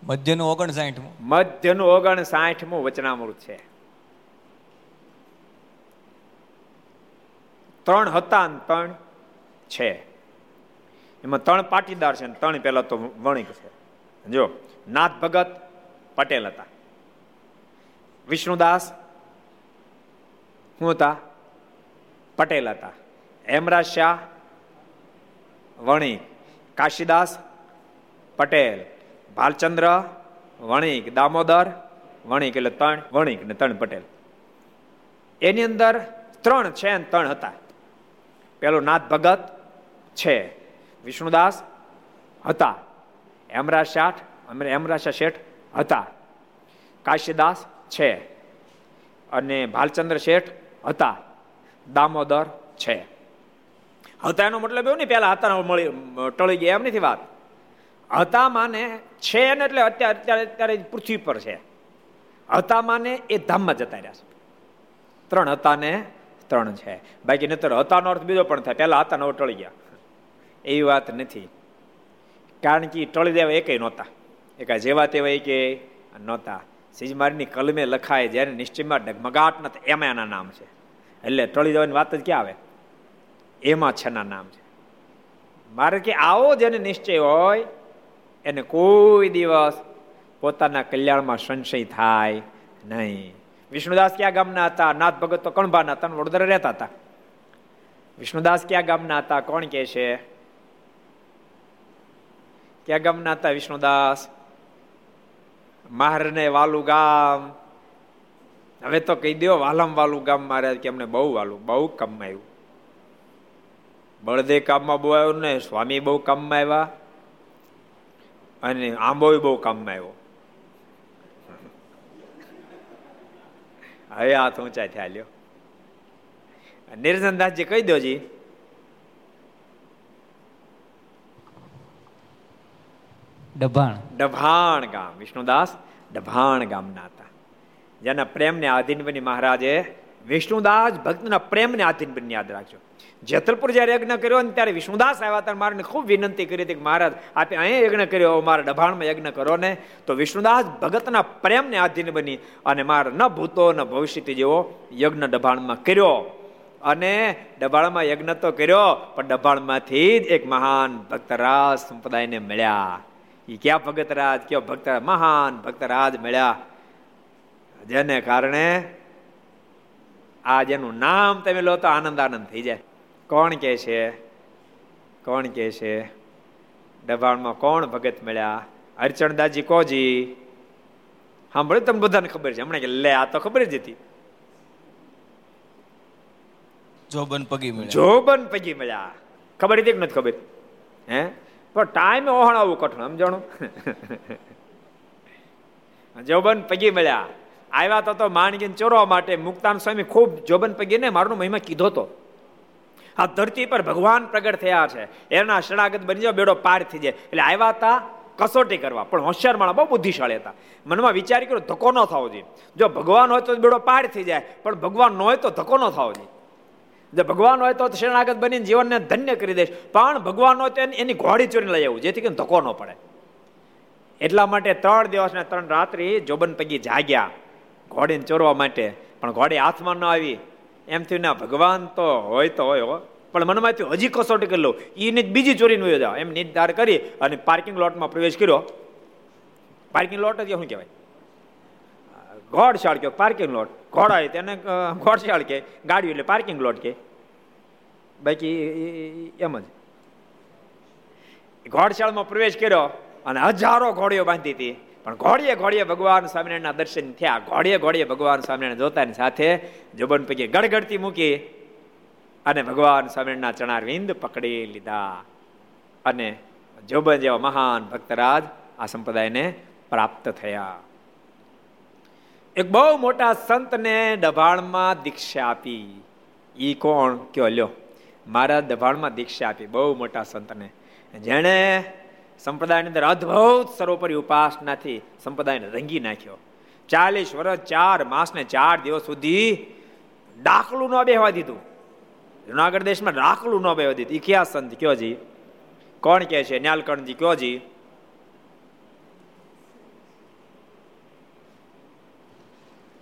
મધ્યનું ઓગણસાઠમું. મધ્યનું ઓગણસાઠમું વચનામૃત છે. ત્રણ હતા ત્રણ છે. એમાં ત્રણ પાટીદાર છે ત્રણ પેલા તો વણિક છે. જો, નાથ ભગત પટેલ હતા. વિષ્ણુદાસ શું હતા? પટેલ હતા. હેમરાજ શાહ વણિક. કાશીદાસ પટેલ. ભાલચંદ્ર વણિક, દામોદર, વણિક એટલે ત્રણ વણિક ને ત્રણ પટેલ. એની અંદર ત્રણ છે ને ત્રણ હતા. પેલો નાથ ભગત છે, વિષ્ણુદાસ હતા. હેમરાજ શાઠ હેમરાજ શેઠ હતા. કાશીદાસ છે અને ભાલચંદ્ર શેઠ હતા. દામોદર છે. હતા એનો મતલબ એવું નહીં પેલા હતા મળી ટળી ગયા, એમ નથી વાત. હતા માને છે ને એટલે અત્યારે અત્યારે અત્યારે પૃથ્વી પર છે. હતા માને એ ધામમાં જતા રહ્યા છે. ત્રણ હતાને ત્રણ છે. બાકી નતર હતાનો અર્થ બીજો પણ થાય. પહેલા હતા નવ ટળી ગયા. એવી વાત નથી. કારણ કે ટળી દેવા એકેય નહોતા. એકા જેવા તેવા કે નહોતા. સિજમારની કલમે લખાય જ્યારે નિશ્ચયમાં ડગમગાટ નથી એમાં એના નામ છે. એટલે ટળી દેવાની વાત જ ક્યાં આવે? એમાં છના નામ છે. મારે કે આવો જેને નિશ્ચય હોય એને કોઈ દિવસ પોતાના કલ્યાણમાં સંશય થાય નહીં. વિષ્ણુદાસ ક્યાં ગામના હતા? નાથ ભગત તો કણભાના હતા વડોદરા રહેતા હતા. વિષ્ણુદાસ ક્યાં ગામના હતા? કોણ કે છે? ક્યાં ગામના હતા વિષ્ણુદાસ? મહારને વાલું ગામ. હવે તો કહી દો વાલમ વાલું ગામ મારે કે અમને બહુ વાલું, બહુ કામમાં આવ્યું. બળદે કામમાં બહુ આવ્યું ને, સ્વામી બહુ કામમાં આવ્યા. અને આંબો બહુ કામમાં આવ્યો હવે હાથ ઊંચા થયા લ્યો નિરંજનદાસજી કહી દો જી ડભાણ ડભાણ ગામ વિષ્ણુદાસ ડભાણ ગામના હતા જેના પ્રેમને આધીન બની મહારાજે વિષ્ણુદાસ ભક્તના પ્રેમને આધીન બની યાદ રાખજો. જેતલપુર જયારે યજ્ઞ કર્યો ને ત્યારે વિષ્ણુદાસ આવ્યા ત્યારે મારે ખૂબ વિનંતી કરી હતી કે મહારાજ, આપે અહીંયા યજ્ઞ કર્યો મારા ડભાણમાં યજ્ઞ કરો ને. તો વિષ્ણુદાસ ભગતના પ્રેમને આધીન બની અને મારા ન ભૂતો ન ભવિષ્ય જેવો યજ્ઞ ડભાણમાં કર્યો. અને ડભાણમાં યજ્ઞ તો કર્યો, પણ ડભાણમાંથી જ એક મહાન ભક્તરાજ સંપ્રદાયને મળ્યા. એ ક્યાં ભગતરાજ? કયો ભક્ત મહાન ભક્તરાજ મળ્યા. જેને કારણે આ જેનું નામ તમે લો તો આનંદ આનંદ થઈ જાય. કોણ કે છે? કોણ કે છે? દબાણમાં કોણ ભગત મળ્યા? હરચણદાસજી કોજી? સાંભળ્યું તમને બધાને ખબર છે? હમણાં કે લે આ તો ખબર જ હતી. જોબન પગી મળ્યા. જોબન પગી મળ્યા. ખબર હતી કે નથી ખબર? હે? પણ ટાઈમે ઓહણ આવું કઠણ સમજાણું? જોબન પગી મળ્યા. આવ્યા તો માણગીને ચોરવા માટે મુક્તાન સ્વામી ખૂબ જોબન પગીને મારું મહિમા કીધો તો. આ ધરતી પર ભગવાન પ્રગટ થયા છે. એના શરણાગત બની જાવ બેડો પાર થઈ જાય. એટલે આવ્યા હતા કસોટી કરવા. પણ હોશિયાર માણસ બહુ બુદ્ધિશાળી હતા. મનમાં વિચાર કર્યો, ધક્કો ન થવો જોઈએ જો ભગવાન હોય તો બેડો પાર થઈ જાય. પણ ભગવાન ન હોય તો ધક્કો ન થવો જોઈએ જો ભગવાન હોય તો શરણાગત બનીને જીવનને ધન્ય કરી દઈશ. પણ ભગવાન હોય તો એની ઘોડી ચોરીને લઈ આવું જેથી કરીને ધક્કો ન પડે. એટલા માટે ત્રણ દિવસ ને ત્રણ રાત્રિ જોબન પગી જાગ્યા. ઘોડીને ચોરવા માટે. પણ ઘોડી હાથમાં ન આવી. એમ થયું, ના, ભગવાન તો હોય તો હોય પણ મનમાં થયું, હજી કસોટી કરી લઉં. એને બીજી ચોરીને વયો જાવ એમ નિર્ધાર કરી અને પાર્કિંગ લોટમાં પ્રવેશ કર્યો. પાર્કિંગ લોટ જ શું કહેવાય? ઘોડશાળ કહો પાર્કિંગ લોટ ઘોડા તેને ઘોડશાળ કે, ગાડી એટલે પાર્કિંગ લોટ કે. બાકી એમ જ. ઘોડશાળમાં પ્રવેશ કર્યો અને હજારો ઘોડીઓ બાંધી હતી. પણ ઘોડીએ ઘોડીએ ભગવાન સ્વામિનારાયણના દર્શન થયા. ઘોડીએ ઘોડીએ ભગવાન સ્વામિનારાયણ જોતાની સાથે જોબન પૈકી ગડગડતી મૂકી અને ભગવાન સ્વામિનારાયણના ચણાર વિંદ પકડી લીધા. અને જોબન જેવા મહાન ભક્તરાજ આ સંપ્રદાયને પ્રાપ્ત થયા. એક બહુ મોટા સંતને દભાણમાં દીક્ષા આપી. ઈ કોણ? કયો લ્યો. મારા દભાણમાં દીક્ષા આપી બહુ મોટા સંતને. જેણે સંપ્રદાયની અંદર અદ્ભુત સર્વોપરી ઉપાસનાથી સંપ્રદાયને રંગી નાખ્યો. ચાલીસ વર્ષ ચાર માસ ને ચાર દિવસ સુધી દાખલું ન બેહવા દીધું. જુનાગઢ દેશમાં દાખલું ન બેહવા દીધું. ઇતિહાસ સંત કયો જી? કોણ કે છે? ન્યાલકંઠજી કયો જી?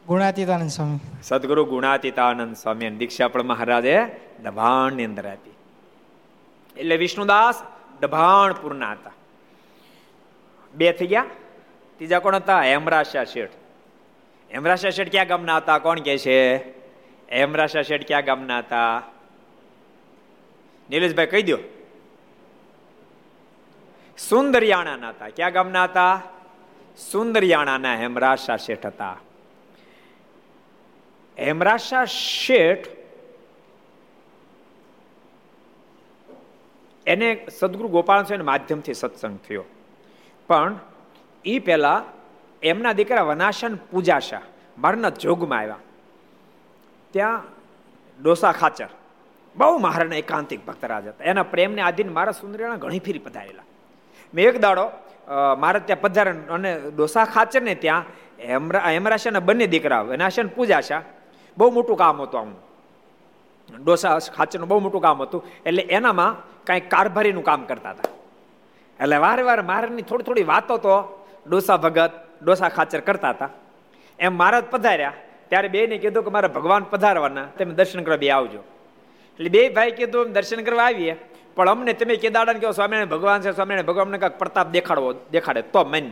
ગુણાતીતાનંદ સ્વામી. સદગુરુ ગુણાતીતાનંદ સ્વામી દીક્ષા પણ મહારાજે દભાણની અંદર આપી. એટલે વિષ્ણુદાસ દભાણપુરના હતા. બે થઈ ગયા? ત્રીજા કોણ હતા? હેમરાશા શેઠ. હેમરાશા શેઠ ક્યાં ગામના હતા? કોણ કે છે? હેમરાશા શેઠ ક્યાં ગામના હતા? નિલેશભાઈ કહી દો. સુંદરિયાણાના હતા. ક્યાં ગામના હતા? સુંદરિયાણાના હેમરાશા શેઠ હતા. હેમરાશા શેઠ એને સદગુરુ ગોપાલ સ્વામી માધ્યમથી સત્સંગ થયો. પણ એ પહેલા એમના દીકરા વનાશન પૂજાશા મારના જોગમાં આવ્યા. ત્યાં ડોસા ખાચર. બહુ મહારાણા એકાંતિક ભક્તરાજ હતા. એના પ્રેમને આધીન મારા સુંદરીના ઘણી ફેરી પધારેલા. મેં એક દાડો મારા ત્યાં પધારે અને ડોસા ખાચર ને ત્યાં હેમરા હેમરાશાના બંને દીકરા વનાશન પૂજાશા, બહુ મોટું કામ હતું આમ ડોસા ખાચરનું બહુ મોટું કામ હતું. એટલે એનામાં કાંઈક કારભારીનું કામ કરતા હતા. એટલે વારે વારે મહારાજની થોડી થોડી વાતો તો ડોસા ભગત, ડોસા ખાચર કરતા હતા. એમ મહારાજ પધાર્યા. ત્યારે બેને કીધું કે મારે ભગવાન પધારવાના, તમે દર્શન કરવા બે આવજો. એટલે બે ભાઈ કીધું દર્શન કરવા આવીએ. પણ અમને તમે કેદાડા કહો, સ્વામિનારાયણ ભગવાન છે, સ્વામિનારાયણ ભગવાનને કાંઈક પ્રતાપ દેખાડવો, દેખાડે. તો માન્ય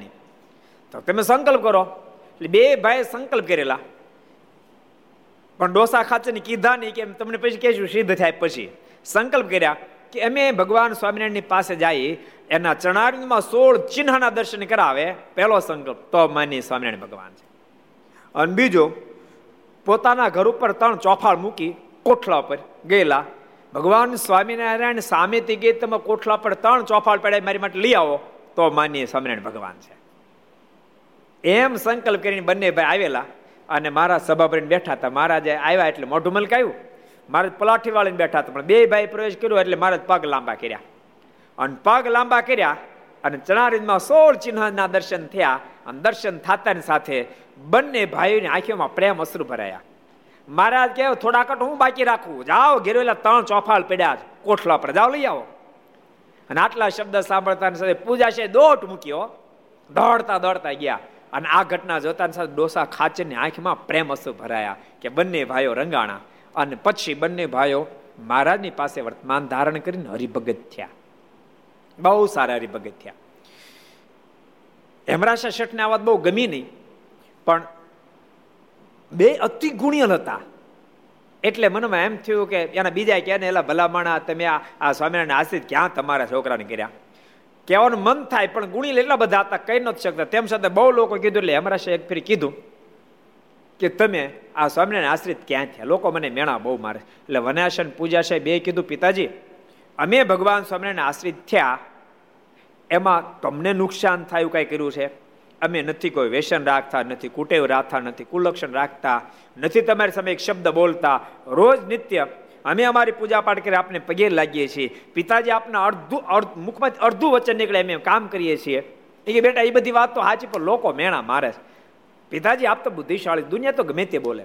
તો તમે સંકલ્પ કરો. એટલે બે ભાઈ સંકલ્પ કરેલા. પણ ડોસા ખાચરની કીધા નહીં કે તમને પછી કહેશું, સિદ્ધ થાય પછી. સંકલ્પ કર્યા. કે અમે ભગવાન સ્વામિનારાયણની પાસે જઈએ એના ચરણારવિંદમાં સોળ ચિહ્નના દર્શન કરાવે, પહેલો સંકલ્પ તો માની સ્વામિનારાયણ ભગવાન છે. અને બીજો, પોતાના ઘર ઉપર ત્રણ ચોફાળ મૂકી, કોઠલા પર ગયેલા, ભગવાન સ્વામિનારાયણ સામેથી ગઈ તમે કોઠલા પર ત્રણ ચોફાળ પડે મારી માટે લઈ આવો, તો માનીય સ્વામિનારાયણ ભગવાન છે. એમ સંકલ્પ કરીને બંને ભાઈ આવેલા, અને મારા સભા ભરીને બેઠા હતા. મહારાજે આવ્યા એટલે મોઢું મલકાયું. મહારાજ પલાઠી વાળીને બેઠા હતા, પણ બે ભાઈ પ્રવેશ કર્યો એટલે મહારાજ પગ લાંબા કર્યા. અને પગ લાંબા કર્યા અને ચણારીમાં સોળ ચિહ્નના દર્શન થયા. અને દર્શન થતાની સાથે બંને ભાઈઓની આંખોમાં પ્રેમ અશ્રુ ભરાયા. મહારાજ કહે થોડાકટ હું બાકી રાખું. જાઓ ઘેરેલા ત્રણ ચોફાળ પડ્યા કોઠલા પર જાઓ, લઈ આવો. અને આટલા શબ્દ સાંભળતા સાથે પૂજા છે, દોટ મૂક્યો. દોડતા દોડતા ગયા. અને આ ઘટના જોતાની સાથે ડોસા ખાચરની આંખમાં પ્રેમ અસુ ભરાયા કે બંને ભાઈઓ રંગાણા. અને પછી બંને ભાઈઓ મહારાજની પાસે વર્તમાન ધારણ કરીને હરિભગત થયા. બહુ સારા હરિભગત થયા. હેમરાશા શેઠને આ વાત બહુ ગમી નહીં, પણ બે અતિ ગુણિયલ હતા. એટલે મનમાં એમ થયું કે એના બીજા કે એલા ભલામણા, તમે આ સ્વામિનારાયણ આશ્રિત ક્યાં તમારા છોકરાને કર્યા? કહેવાનું મન થાય, પણ ગુણી એટલા બધા હતા કહી નથી શકતા. તેમ છતાં બહુ લોકો કીધું, એટલે હેમરાશા એક ફેરી કીધું કે તમે આ સ્વામિનારાયણ આશ્રિત ક્યાં થયા? લોકો મને મેણા બહુ મારે એટલે વનાશન પૂજાશે બે કીધું, પિતાજી, અમે ભગવાન સ્વામિનારાયણ આશ્રિત થયા. એમાં તમને નુકસાન થયું કાંઈ કર્યું છે? અમે નથી કોઈ વ્યસન રાખતા, નથી કુટેવ રાખતા, નથી કુલક્ષણ રાખતા, નથી તમારી સામે એક શબ્દ બોલતા. રોજ નિત્ય અમે અમારી પૂજા પાઠ કરી આપને પગે લાગીએ છીએ. પિતાજી, આપના અડધું મુખમાંથી અડધું વચન નીકળે, અમે કામ કરીએ છીએ. એ બેટા, એ બધી વાત તો સાચી, પણ લોકો મેણા મારે છે. પિતાજી, આપ તો બુદ્ધિશાળી, દુનિયા તો ગમે તે બોલે.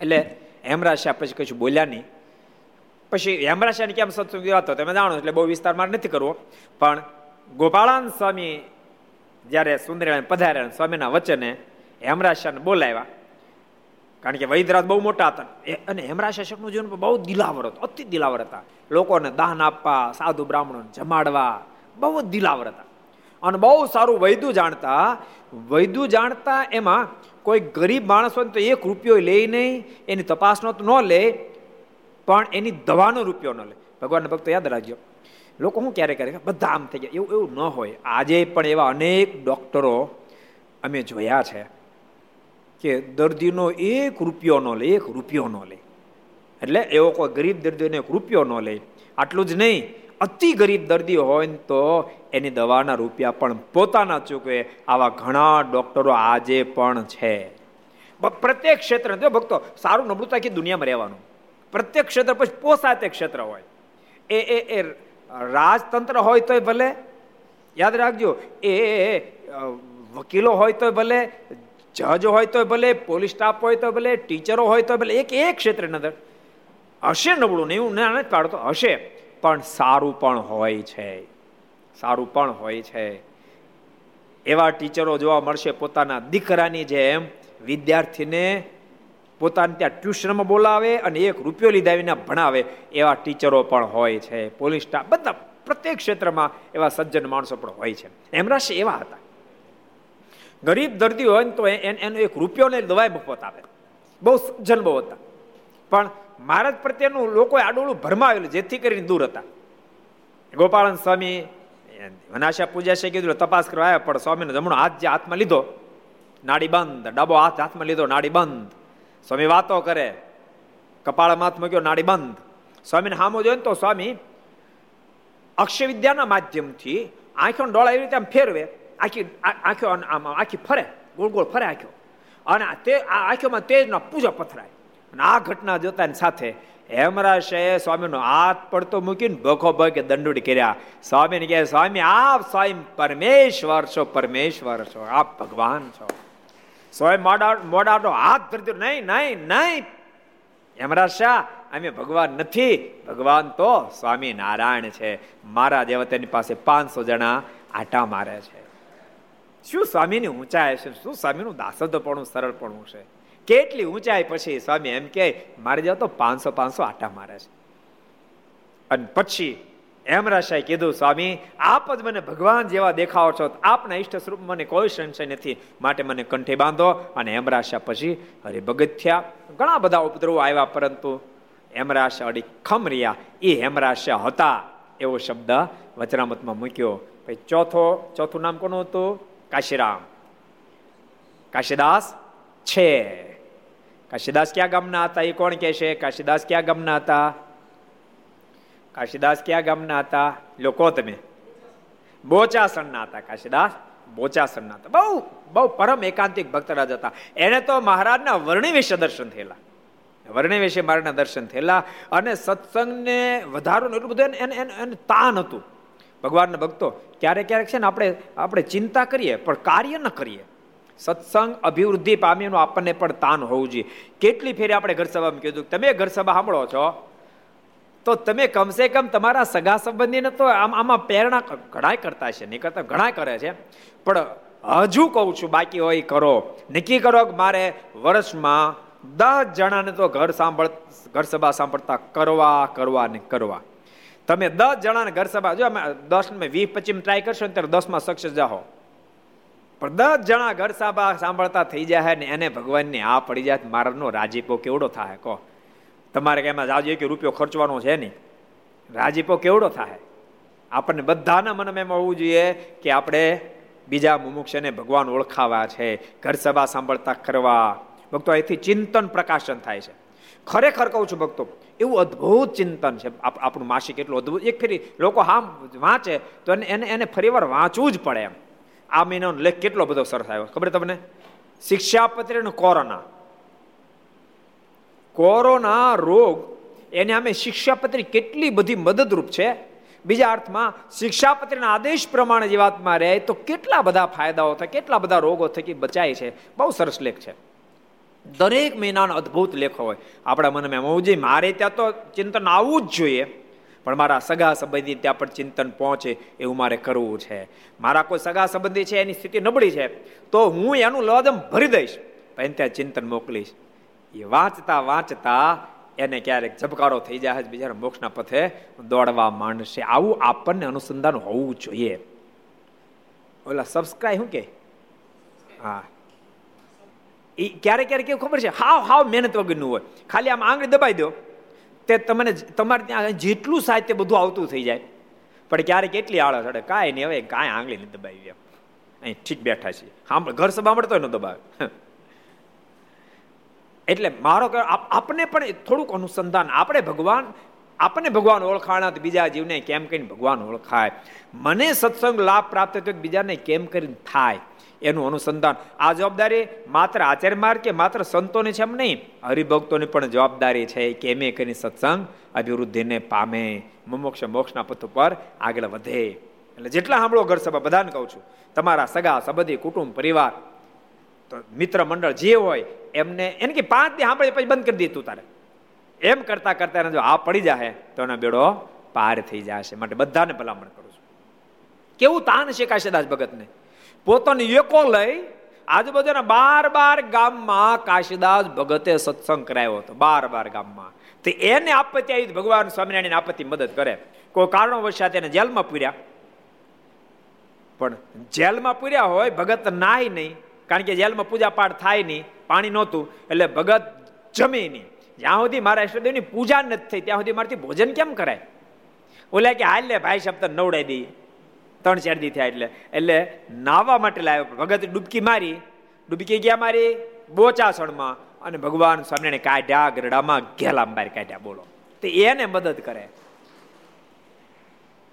એટલે હેમરાજ શાહ પછી કશું બોલ્યા નહીં. પછી હેમરાશાને કેમ સત્સંગ હતો તમે જાણો એટલે બહુ વિસ્તાર મારે નથી કરવો. પણ ગોપાળાન સ્વામી જ્યારે સુંદરીલાલ પધાર્યા સ્વામીના વચને હેમરાશાને બોલાવ્યા, કારણ કે વૈદરાજ બહુ મોટા હતા. અને હેમરાશા શકનું જીવન બહુ દિલાવર હતો, અતિ દિલાવર હતા. લોકોને દાન આપવા, સાધુ બ્રાહ્મણોને જમાડવા, બહુ જ દિલાવર હતા. અને બહુ સારું વૈદું જાણતા વૈદું જાણતા એમાં કોઈ ગરીબ માણસ હોય તો એક રૂપિયો લે નહીં, એની તપાસનો તો ન લે, પણ એની દવાનો રૂપિયો ન લે. ભગવાનના ભક્તો યાદ રાખજો. લોકો શું ક્યારે ક્યારે બધા આમ થઈ ગયા. એવું એવું ન હોય. આજે પણ એવા અનેક ડોક્ટરો અમે જોયા છે કે દર્દીનો એક રૂપિયો ન લે, એક રૂપિયો ન લે. એટલે એવો કોઈ ગરીબ દર્દીઓને એક રૂપિયો ન લે. આટલું જ નહીં. અતિ ગરીબ દર્દી હોય તો એની દવાના રૂપિયા પણ પોતાના ચૂકવે આવા ઘણા ડોક્ટરો આજે પણ છે. પ્રત્યેક ક્ષેત્ર જો ભક્તો, સારું નબળું તાકી દુનિયામાં રહેવાનું. પ્રત્યેક ક્ષેત્ર પછી પોસાય તે ક્ષેત્ર હોય. એ એ એ રાજતંત્ર હોય તોય ભલે, યાદ રાખજો, એ વકીલો હોય તોય ભલે, જજ હોય તોય ભલે, પોલીસ સ્ટાફ હોય તો ભલે, ટીચરો હોય તો ભલે, એક એક ક્ષેત્રની અંદર હશે નબળું નહીં હું ના નથી પાડતો, હશે, પણ સારું પણ હોય છે. સારું પણ હોય છે. એવા ટીચરો જોવા મળશે પોતાના દીકરાની જેમ. વિદ્યાર્થીને પોતાને ત્યાં ટ્યુશનમાં બોલાવે અને એક રૂપિયો લીધા વિના ભણાવે એવા ટીચરો પણ હોય છે. પોલીસ સ્ટાફ બધા પ્રત્યેક ક્ષેત્રમાં એવા સજ્જન માણસો પણ હોય છે. એમરાશ એવા હતા. ગરીબ દર્દી હોય ને તો એનો એક રૂપિયો ને દવાઈ મફત આવે બહુ સજ્જન બહુ હતા. પણ મહારાજ પ્રત્યેનું લોકોએ આડોળું ભરમાવેલું, જેથી કરીને દૂર હતા. ગોપાળન સ્વામી વનાશા પૂજા છે કીધું તપાસ કરવા આવ્યા પણ સ્વામીનો જમણો હાથ જે હાથમાં લીધો, નાડી બંધ, ડાબો હાથ હાથમાં લીધો, નાડી બંધ. સ્વામી વાતો કરે, કપાળમાં હાથ મૂક્યો, નાડી બંધ. સ્વામીને હામો જોયો તો સ્વામી અક્ષય વિદ્યાના માધ્યમથી આંખો ડોળા એવી રીતે આમ ફેરવે, આખી આંખો આખી ફરે, ગોળ ગોળ ફરે આંખો. અને તે, આ આંખોમાં તેજનો પૂજા પથરાય. અને આ ઘટના જોતાની સાથે હેમરાશે સ્વામીનો હાથ પડતો મૂકીને ભખો ભગે દંડુડી કર્યા. સ્વામીને કહે, સ્વામી, આપ સ્વયં પરમેશ્વર છો પરમેશ્વર છો, આપ ભગવાન છો. સ્વયં મોડા મોડાનો હાથ ધરતો નહીં નહીં નહીં, હેમરાજ શાહ, અમે ભગવાન નથી, ભગવાન તો સ્વામી નારાયણ છે. મારા દેવતાની પાસે પાંચસો જણા આટા મારે છે. શું સ્વામીની ઊંચાઈ છે? શું સ્વામીનું દાસદપણું સરળપણું છે? કેટલી ઊંચાઈ પછી સ્વામી એમ કે મારે જાવ તો પાંચસો પાંચસો આટા મારે છે. અને પછી એમ રાશાએ કીધું, સ્વામી, આપ જ મને ભગવાન જેવા દેખાવો છો. આપના ઈષ્ટ સ્વરૂપ મને કોઈ સંશય નથી. માટે મને કંઠે બાંધો. અને હેમરાશા પછી હરિભગત થયા ઘણા બધા ઉપદ્રવો આવ્યા, પરંતુ હેમરાશા અડી ખમ એ હેમરાશા હતા. એવો શબ્દ વચરામતમાં મૂક્યો. પછી ચોથો, ચોથું નામ કોનું હતું? કાશીરામ. કાશીદાસ છે. કાશીદાસ ક્યાં ગામના હતા એ કોણ કે છે? કાશીદાસ ક્યાં ગામના હતા? કાશીદાસ ક્યાં ગામના હતા? લોકો તમે. બોચાસણના હતા કાશીદાસ. બોચાસણના હતા. બહુ બહુ પરમ એકાંતિક ભક્તરાજ હતા. એને તો મહારાજના વર્ણિ વિશે દર્શન થયેલા. વર્ણિ વિશે મારાના દર્શન થયેલા અને સત્સંગને વધારો એટલું બધું એને એને તાન હતું. ભગવાનના ભક્તો ક્યારેક ક્યારેક છે ને આપણે આપણે ચિંતા કરીએ, પણ કાર્ય ન કરીએ. સત્સંગ અભિવૃદ્ધિ પામીનું આપણને પણ તાન હોવું જોઈએ. કેટલી ફેરી આપણે ઘર સભામાં કીધું તમે ઘર સભા સાંભળો છો, તો તમે કમસે કમ તમારા સગા સંબંધીને તો આમ આમાં પ્રેરણા ઘણા કરતા છે નહીં કરતા ઘણા કરે છે. પણ હજુ કહું છું, બાકી હોય કરો. નક્કી કરો કે મારે વર્ષમાં દસ જણાને તો ઘર સાંભળ, ઘર સભા સાંભળતા કરવા કરવા ને કરવા. તમે દસ જણાને ઘર સભા, જો દસ વીસ પચીસ ટ્રાય કરશો ને ત્યારે દસમાં સક્સેસ જાઓ પણ દસ જણા ઘર સાબા સાંભળતા થઈ જાય ને એને ભગવાનની આ પડી જાય મારાનો રાજીપો કેવડો થાય, કહો. તમારે કે એમાં જાજો કે રૂપિયો ખર્ચવાનો છે નહીં. રાજીપો કેવડો થાય? આપણને બધાના મનમાં એમ હોવું જોઈએ કે આપણે બીજા મુમુક્ષને ભગવાન ઓળખાવા છે, ઘર સભા સાંભળતા કરવા. ભક્તો, અહીંથી ચિંતન પ્રકાશન થાય છે. ખરેખર કહું છું ભક્તો, એવું અદ્ભુત ચિંતન છે. આપણું માસિક એટલું અદ્ભુત, એક ફેરી લોકો હા વાંચે તો એને એને ફરીવાર વાંચવું જ પડે એમ. આ મહિનાનો લેખ કેટલો બધો સરસ આવ્યો. ખબર તમને? શિક્ષાપત્રી કોરોના. કોરોના રોગ, એને અમે શિક્ષાપત્રી કેટલી બધી મદદરૂપ છે. બીજા અર્થમાં, શિક્ષાપત્રીના આદેશ પ્રમાણે જે વાતમાં રહે, તો કેટલા બધા ફાયદાઓ થાય, કેટલા બધા રોગો થકી બચાય છે. બહુ સરસ લેખ છે. દરેક મહિનાનો અદ્ભુત લેખો હોય. આપણા મનમાં મોજી મારે ત્યાં તો ચિંતન આવવું જ જોઈએ. પણ મારા સગા સંબંધી ત્યાં પણ ચિંતન પહોંચે એવું મારે કરવું છે. મારા કોઈ સગા સંબંધી છે, એની સ્થિતિ નબળી છે, તો હું એનું લવાદમ ભરી દઈશ, પણ ત્યાં ચિંતન મોકલીશ. એ વાંચતા વાંચતા એને ક્યારેક ઝબકારો થઈ જાય બીજા મોક્ષના પથે દોડવા માંડશે. આવું આપણને અનુસંધાન હોવું જોઈએ. ઓલા સબસ્ક્રાઈબ શું કે? હા. એ ક્યારેક ક્યારેક કેવું ખબર છે? હાવ હાવ મહેનત વગરનું હોય. ખાલી આમ આંગળી દબાઈ દો. તે તમને તમારે ત્યાં જેટલું સાહિત્ય બધું આવતું થઈ જાય. પણ ક્યારેક એટલી આળસ અડે. કાંઈ નહીં, હવે કાંઈ આંગળી નહીં દબાવી એમ. અહીં ઠીક બેઠા છીએ. સાંભળ ઘર સભા મળતો ન દબાવે. એટલે મારો આપણે પણ થોડુંક અનુસંધાન. આપણે ભગવાન આપણને ભગવાન ઓળખાણા તો બીજા જીવને કેમ કરીને ભગવાન ઓળખાય? મને સત્સંગ લાભ પ્રાપ્ત થયો બીજાને કેમ કરીને થાય? એનું અનુસંધાન. આ જવાબદારી માત્ર આચાર્ય માર્ગ કે માત્ર સંતોની છે એમ નહીં, હરિભક્તોની પણ જવાબદારી છે કે એમે કરીને સત્સંગ અભિવૃદ્ધિને પામે. મોક્ષ મોક્ષના પથ ઉપર આગળ વધે. એટલે જેટલા સાંભળો ઘર સભા, બધાને કહું છું, તમારા સગા, સંબંધી, કુટુંબ, પરિવાર, તો મિત્ર મંડળ જે હોય, એમને એને કે પાંચ દી સાંભળે પછી બંધ કરી દીધું તારે. એમ કરતા કરતા એને જો આ પડી જાય તો એનો બેડો પાર થઈ જશે માટે બધાને ભલામણ કરું છું. કેવું તાન શેકાશે દાસ ભગતને? પોતાની એકો લઈ આજુબાજુના બાર બાર ગામમાં કાશીદાસ ભગતે સત્સંગ કરાયો હતો. બાર બાર ગામમાં. તો એને આપત્તિ આવી ભગવાન સ્વામિનારાયણ આપત્તિ મદદ કરે. કોઈ કારણો કારણોવશાત એને જેલમાં પૂર્યા. પણ જેલમાં પૂર્યા હોય ભગત નાય નહીં. કારણ કે જેલમાં પૂજા પાઠ થાય નહીં. પાણી નહોતું. એટલે ભગત જમે નહીં. જ્યાં સુધી મારા ઈષ્ટદેવની પૂજા નથી થઈ, ત્યાં સુધી મારાથી ભોજન કેમ કરાય? ઓલે કે, હાલ લે ભાઈ, શબ્દ નવડાવી દઈએ. ત્રણ ચાર દી થયા એટલે. એટલે નાવા માટે લાવ્યો ભગત ડૂબકી મારી. ડૂબકી ગયા મારી? બોચાસણમાં. અને ભગવાન સ્વામિનારાયણ કાઢ્યા, ગરડામાં ઘેલા બાર કાઢ્યા. બોલો. તે એને મદદ કરે.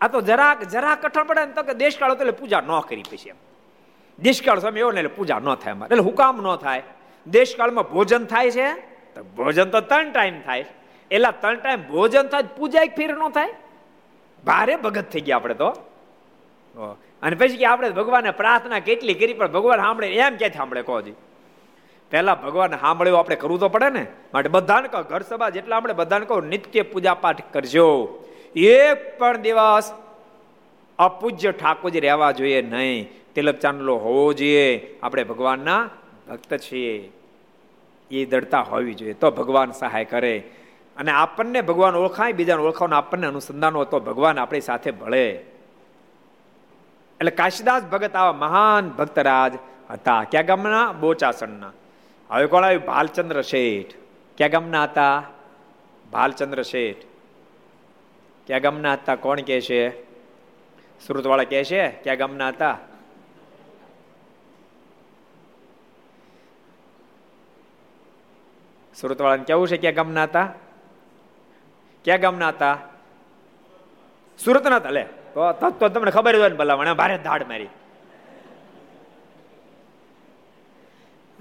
આ તો જરાક જરાક કઠણ પડે ને તો કે દેશકાળ હતો એટલે પૂજા ન કરી પછી એમ. દેશકાળ સ્વામી એવો ને એટલે પૂજા ન થાય એટલે હુકામ ન થાય. દેશકાળમાં ભોજન થાય છે, તો ભોજન તો ત્રણ ટાઈમ થાય. એટલે ત્રણ ટાઈમ ભોજન થાય પૂજા એક ફેર ન થાય? ભારે ભગત થઈ ગયા આપણે તો. અને પછી કે આપણે ભગવાનને પ્રાર્થના કેટલી કરી, પણ ભગવાન સાંભળે એમ ક્યાંથી સાંભળે કહો જી. પહેલા ભગવાન સાંભળ્યું, આપણે કરવું તો પડે ને. માટે બધાને કહો, ઘર સભા જેટલા આપણે બધાને કહો, નિત્ય પૂજા પાઠ કરજો. એક પણ દિવસ અપૂજ્ય ઠાકોરજી રહેવા જોઈએ નહીં. તિલક ચાંદલો હોવો જોઈએ. આપણે ભગવાનના ભક્ત છીએ. એ દળતા હોવી જોઈએ. તો ભગવાન સહાય કરે. અને આપણને ભગવાન ઓળખાય, બીજાને ઓળખાવાનું આપણને અનુસંધાન હોય તો ભગવાન આપણી સાથે ભળે. એટલે કાશીદાસ ભગત આવા મહાન ભક્તરાજ હતા. ક્યાં ગામના? બોચાસણના. હવે કોણ આવ્યું? ભાલચંદ્ર શેઠ. ક્યાં ગામના હતા? ભાલચંદ્ર શેઠ. ક્યાં ગામના હતા? કોણ કે છે? સુરતવાળા કે છે? ક્યાં ગામના હતા? સુરતવાળાને કેવું છે? ક્યાં ગામના હતા? ક્યાં ગામના હતા? સુરતના હતા, લે. તો તો તમને ખબર હોય ને ભલામણ ભારે દાડ મારી.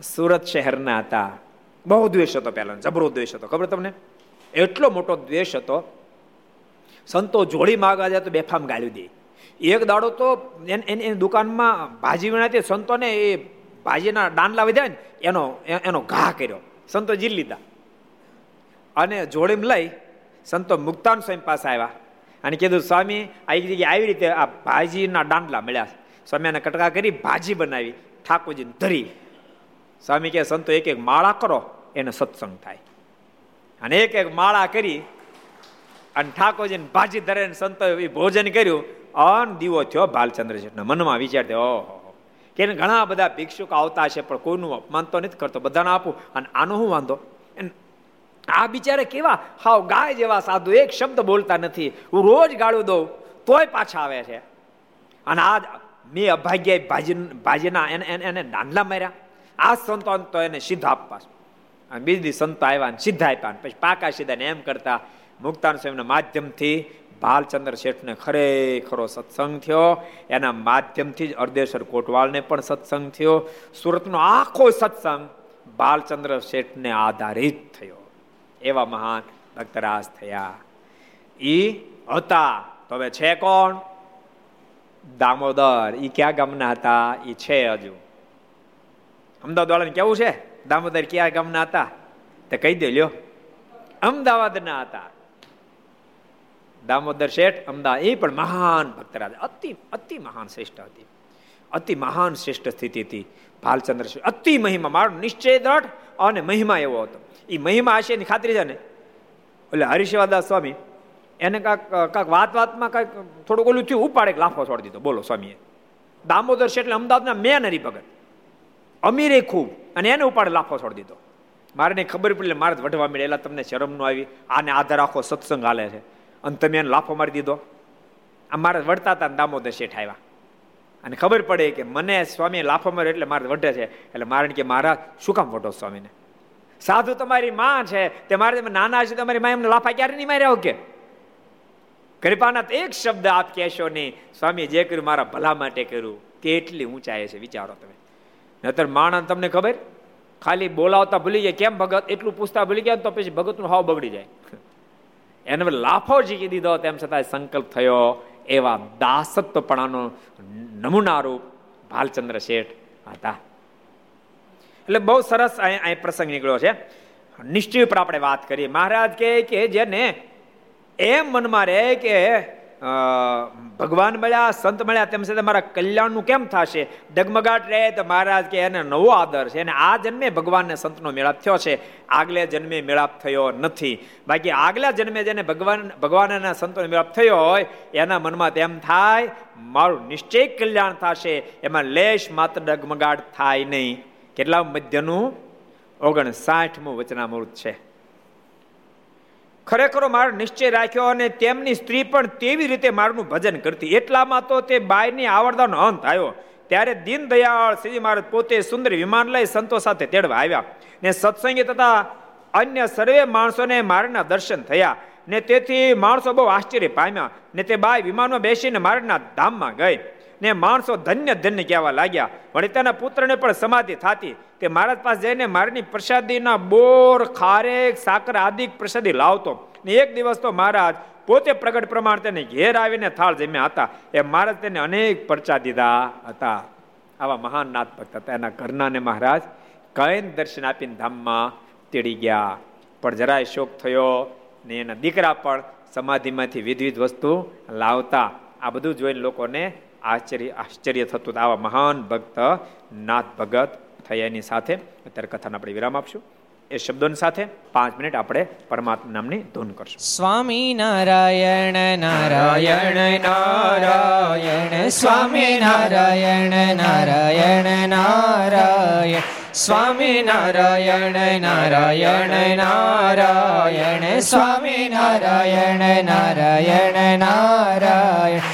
સુરત શહેરના હતા. બહુ દ્વેષ હતો પહેલા જબરો દ્વેષ હતો. ખબર તમને? એટલો મોટો દ્વેષ હતો, સંતો જોડી માગવા જાય તો બેફામ ગાળી દે. એક દાડો તો એની દુકાનમાં ભાજી વીણાતી સંતોને એ ભાજીના ડાંડલા વધ્યા ને, એનો એનો ઘા કર્યો. સંતો જીલ લીધા. અને જોડીમાં લઈ સંતો મુક્તાન સ્વયં પાસે આવ્યા. અને કીધું, સ્વામી, આ એક જગ્યાએ આવી રીતે આ ભાજીના દાંડલા મળ્યા સ્વામી એને કટકા કરી ભાજી બનાવી ઠાકોરજી ધરી. સ્વામી કે સંતો, એક એક માળા કરો, એને સત્સંગ થાય. અને એક એક માળા કરી અને ઠાકોરજીને ભાજી ધરે સંતો ભોજન કર્યું. અન દીવો થયો ભાલચંદ્ર મનમાં વિચાર થયો ઓહો. કે ઘણા બધા ભિક્ષુક આવતા છે પણ કોઈનું અપમાન તો નથી કરતો. બધાને આપું અને આનો હું વાંધો? આ બિચારે કેવા હાવ ગાય જેવા સાધુ, એક શબ્દ બોલતા નથી. હું રોજ ગાળું દઉં, તોય પાછા આવે છે. અને આ મેં અભાગ્ય ભાજી, ભાજીના એને એને દાંડલા માર્યા. આ સંતો તો એને સીધા આપવા અને બીજી સંતો આવ્યા ને સીધા આપ્યા પછી પાકા સીધા એમ કરતા મુક્તાન સ્વામીના માધ્યમથી ભાલચંદ્ર શેઠને ખરેખરો સત્સંગ થયો. એના માધ્યમથી જ અર્ધેશ્વર કોટવાલને પણ સત્સંગ થયો. સુરતનો આખો સત્સંગ બાલચંદ્ર શેઠને આધારિત થયો. એવા મહાન ભક્તરાજ થયા. ઈ હતા. તો હવે છે કોણ? દામોદર. ઈ ક્યાં ગામના હતા? ઈ છે હજુ. અમદાવાદ વાળાને કેવું છે? દામોદર ક્યાં ગામના હતા? તે કહી દે લ્યો. અમદાવાદના હતા. દામોદર શેઠ અમદાવાદ એ પણ મહાન ભક્તરાજ. અતિ અતિ મહાન શ્રેષ્ઠ હતી. અતિ મહાન શ્રેષ્ઠ સ્થિતિ હતી. ભાલચંદ્ર અતિ મહિમા. મારો નિશ્ચય દ્રઢ અને મહિમા એવો હતો. એ મહિમા હશે એની ખાતરી છે ને? એટલે હરિશિવાદાસ સ્વામી, એને કાંક કાંક વાત વાતમાં કાંઈક થોડુંક ઓલું થયું, ઉપાડે લાફો છોડી દીધો. બોલો સ્વામીએ. દામોદર છે એટલે અમદાવાદના મેન હરિભગત. અમીરે ખૂબ, અને એને ઉપાડે લાફો છોડી દીધો. મારે ખબર પડી મારે વઢવા મળે એટલે તમને શરમ નો આવી, આને આધાર આખો સત્સંગ હાલે છે. અને તમે એને લાફો મારી દીધો. આ મારે વળતા હતા દામોદર શેઠ આવ્યા. અને ખબર પડે કે મને સ્વામી લાફો માર્યો એટલે મારે વઢે છે. એટલે મારે કે મારા શું કામ વઢો સ્વામીને? સાધુ તમારી માં છે, તે મારે નાના છે, તમારી માં એમને લાફા ક્યારે નહીં માર્યા કે કૃપાના એક શબ્દ આપ કહેશો નહીં સ્વામી જે કર્યું મારા ભલા માટે કર્યું, કેટલી ઊંચાઈ છે, વિચારો તમે. નતર માણસ તમને ખબર? ખાલી બોલાવતા ભૂલી જાય, કેમ ભગત એટલું પૂછતા ભૂલી ગયા તો પછી ભગતનું હાવ બગડી જાય. એને લાફો જીકી દીધો, તેમ છતાં સંકલ્પ થયો, એવા દાસત્વપણાનો નમૂનારૂપ ભાલચંદ્ર શેઠ હતા. એટલે બહુ સરસ અહીં પ્રસંગ નીકળ્યો છે. નિશ્ચય પર આપણે વાત કરીએ. મહારાજ કહે કે જેને એમ મનમાં રહે કે ભગવાન મળ્યા, સંત મળ્યા, તેમ છતાં મારા કલ્યાણનું કેમ થશે? ડગમગાટ રહે તો મહારાજ કે એને નવો આદર છે. અને આ જન્મે ભગવાનને સંતનો મેળાપ થયો છે. આગલે જન્મે મેળાપ થયો નથી. બાકી આગલા જન્મે જેને ભગવાન ભગવાનના સંતોનો મેળાપ થયો હોય, એના મનમાં તેમ થાય, મારું નિશ્ચય કલ્યાણ થશે. એમાં લેશ માત્ર ડગમગાટ થાય નહીં. કેટલા મધ્યનું? ઓગણસાઠમું વચનામૃત છે. ખરેખર માર નિશ્ચય રાખ્યો અને તેમની સ્ત્રી પણ તેવી રીતે મારનું ભજન કરતી. એટલામાં તો તે બાયની આવડતાનો અંત આવ્યો. ત્યારે દીન દયાળ શ્રીજી મહારાજ પોતે સુંદર વિમાન લઈ સંતો સાથે તેડવા આવ્યા. ને સત્સંગી તથા અન્ય સર્વે માણસોને મારના દર્શન થયા. ને તેથી માણસો બહુ આશ્ચર્ય પામ્યા. ને તે બાય વિમાનમાં બેસીને મારના ધામમાં ગઈ. ને માણસો ધન્ય ધન્ય કહેવા લાગ્યા. વળી તેના પુત્રને પણ સમાધિ થતી. તે મહારાજ પાસે જઈને મારની પ્રસાદીના બોર, ખારેક, સાકર આદિ પ્રસાદી લાવતો. ને એક દિવસ તો મહારાજ પોતે પ્રગટ પ્રમાણ તેને ઘેર આવીને થાળ જમ્યા હતા. એ મહારાજ તેને અનેક પરચા દીધા હતા. આવા મહાન નાથ હતા. એના ઘરનાને મહારાજ કઈ દર્શન આપીને ધામમાં તેડી ગયા. પણ જરાય શોક થયો ને એના દીકરા પણ સમાધિમાંથી વિધવિધ વસ્તુ લાવતા. આ બધું જોઈને લોકોને આશ્ચર્ય આશ્ચર્ય થતું આવા મહાન ભક્ત નાથ ભગત થયાની સાથે અત્યારે કથાને આપણે વિરામ આપશું. એ શબ્દોની સાથે પાંચ મિનિટ આપણે પરમાત્મા નામની ધૂન કરશું. સ્વામી નારાયણ નારાયણ નારાયણ, સ્વામી નારાયણ નારાયણ નારાયણ, સ્વામી નારાયણ નારાયણ નારાયણ, સ્વામી નારાયણ નારાયણ નારાયણ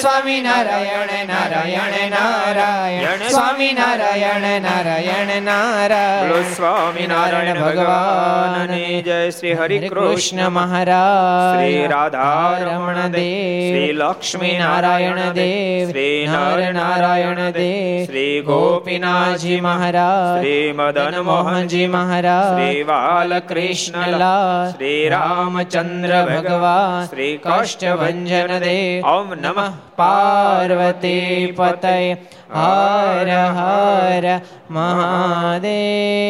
સ્વામી નારાયણ નારાયણ નારાયણ સ્વામી નારાયણ નારાયણ નારાયણ સ્વામી નારાયણ ભગવાન નારાયણ જય શ્રી હરિ કૃષ્ણ મહારાજ શ્રી રાધા રમણ દેવ શ્રી લક્ષ્મી નારાયણ દેવ શ્રી નર નારાયણ દેવ શ્રી ગોપીનાથજી મહારાજ શ્રી મદન મોહનજી મહારાજ શ્રી બાલકૃષ્ણલાલ શ્રી રામચંદ્ર ભગવાન શ્રી કાષ્ટભંજન દેવ ॐ नमः पार्वतीपतये हर हर महादेव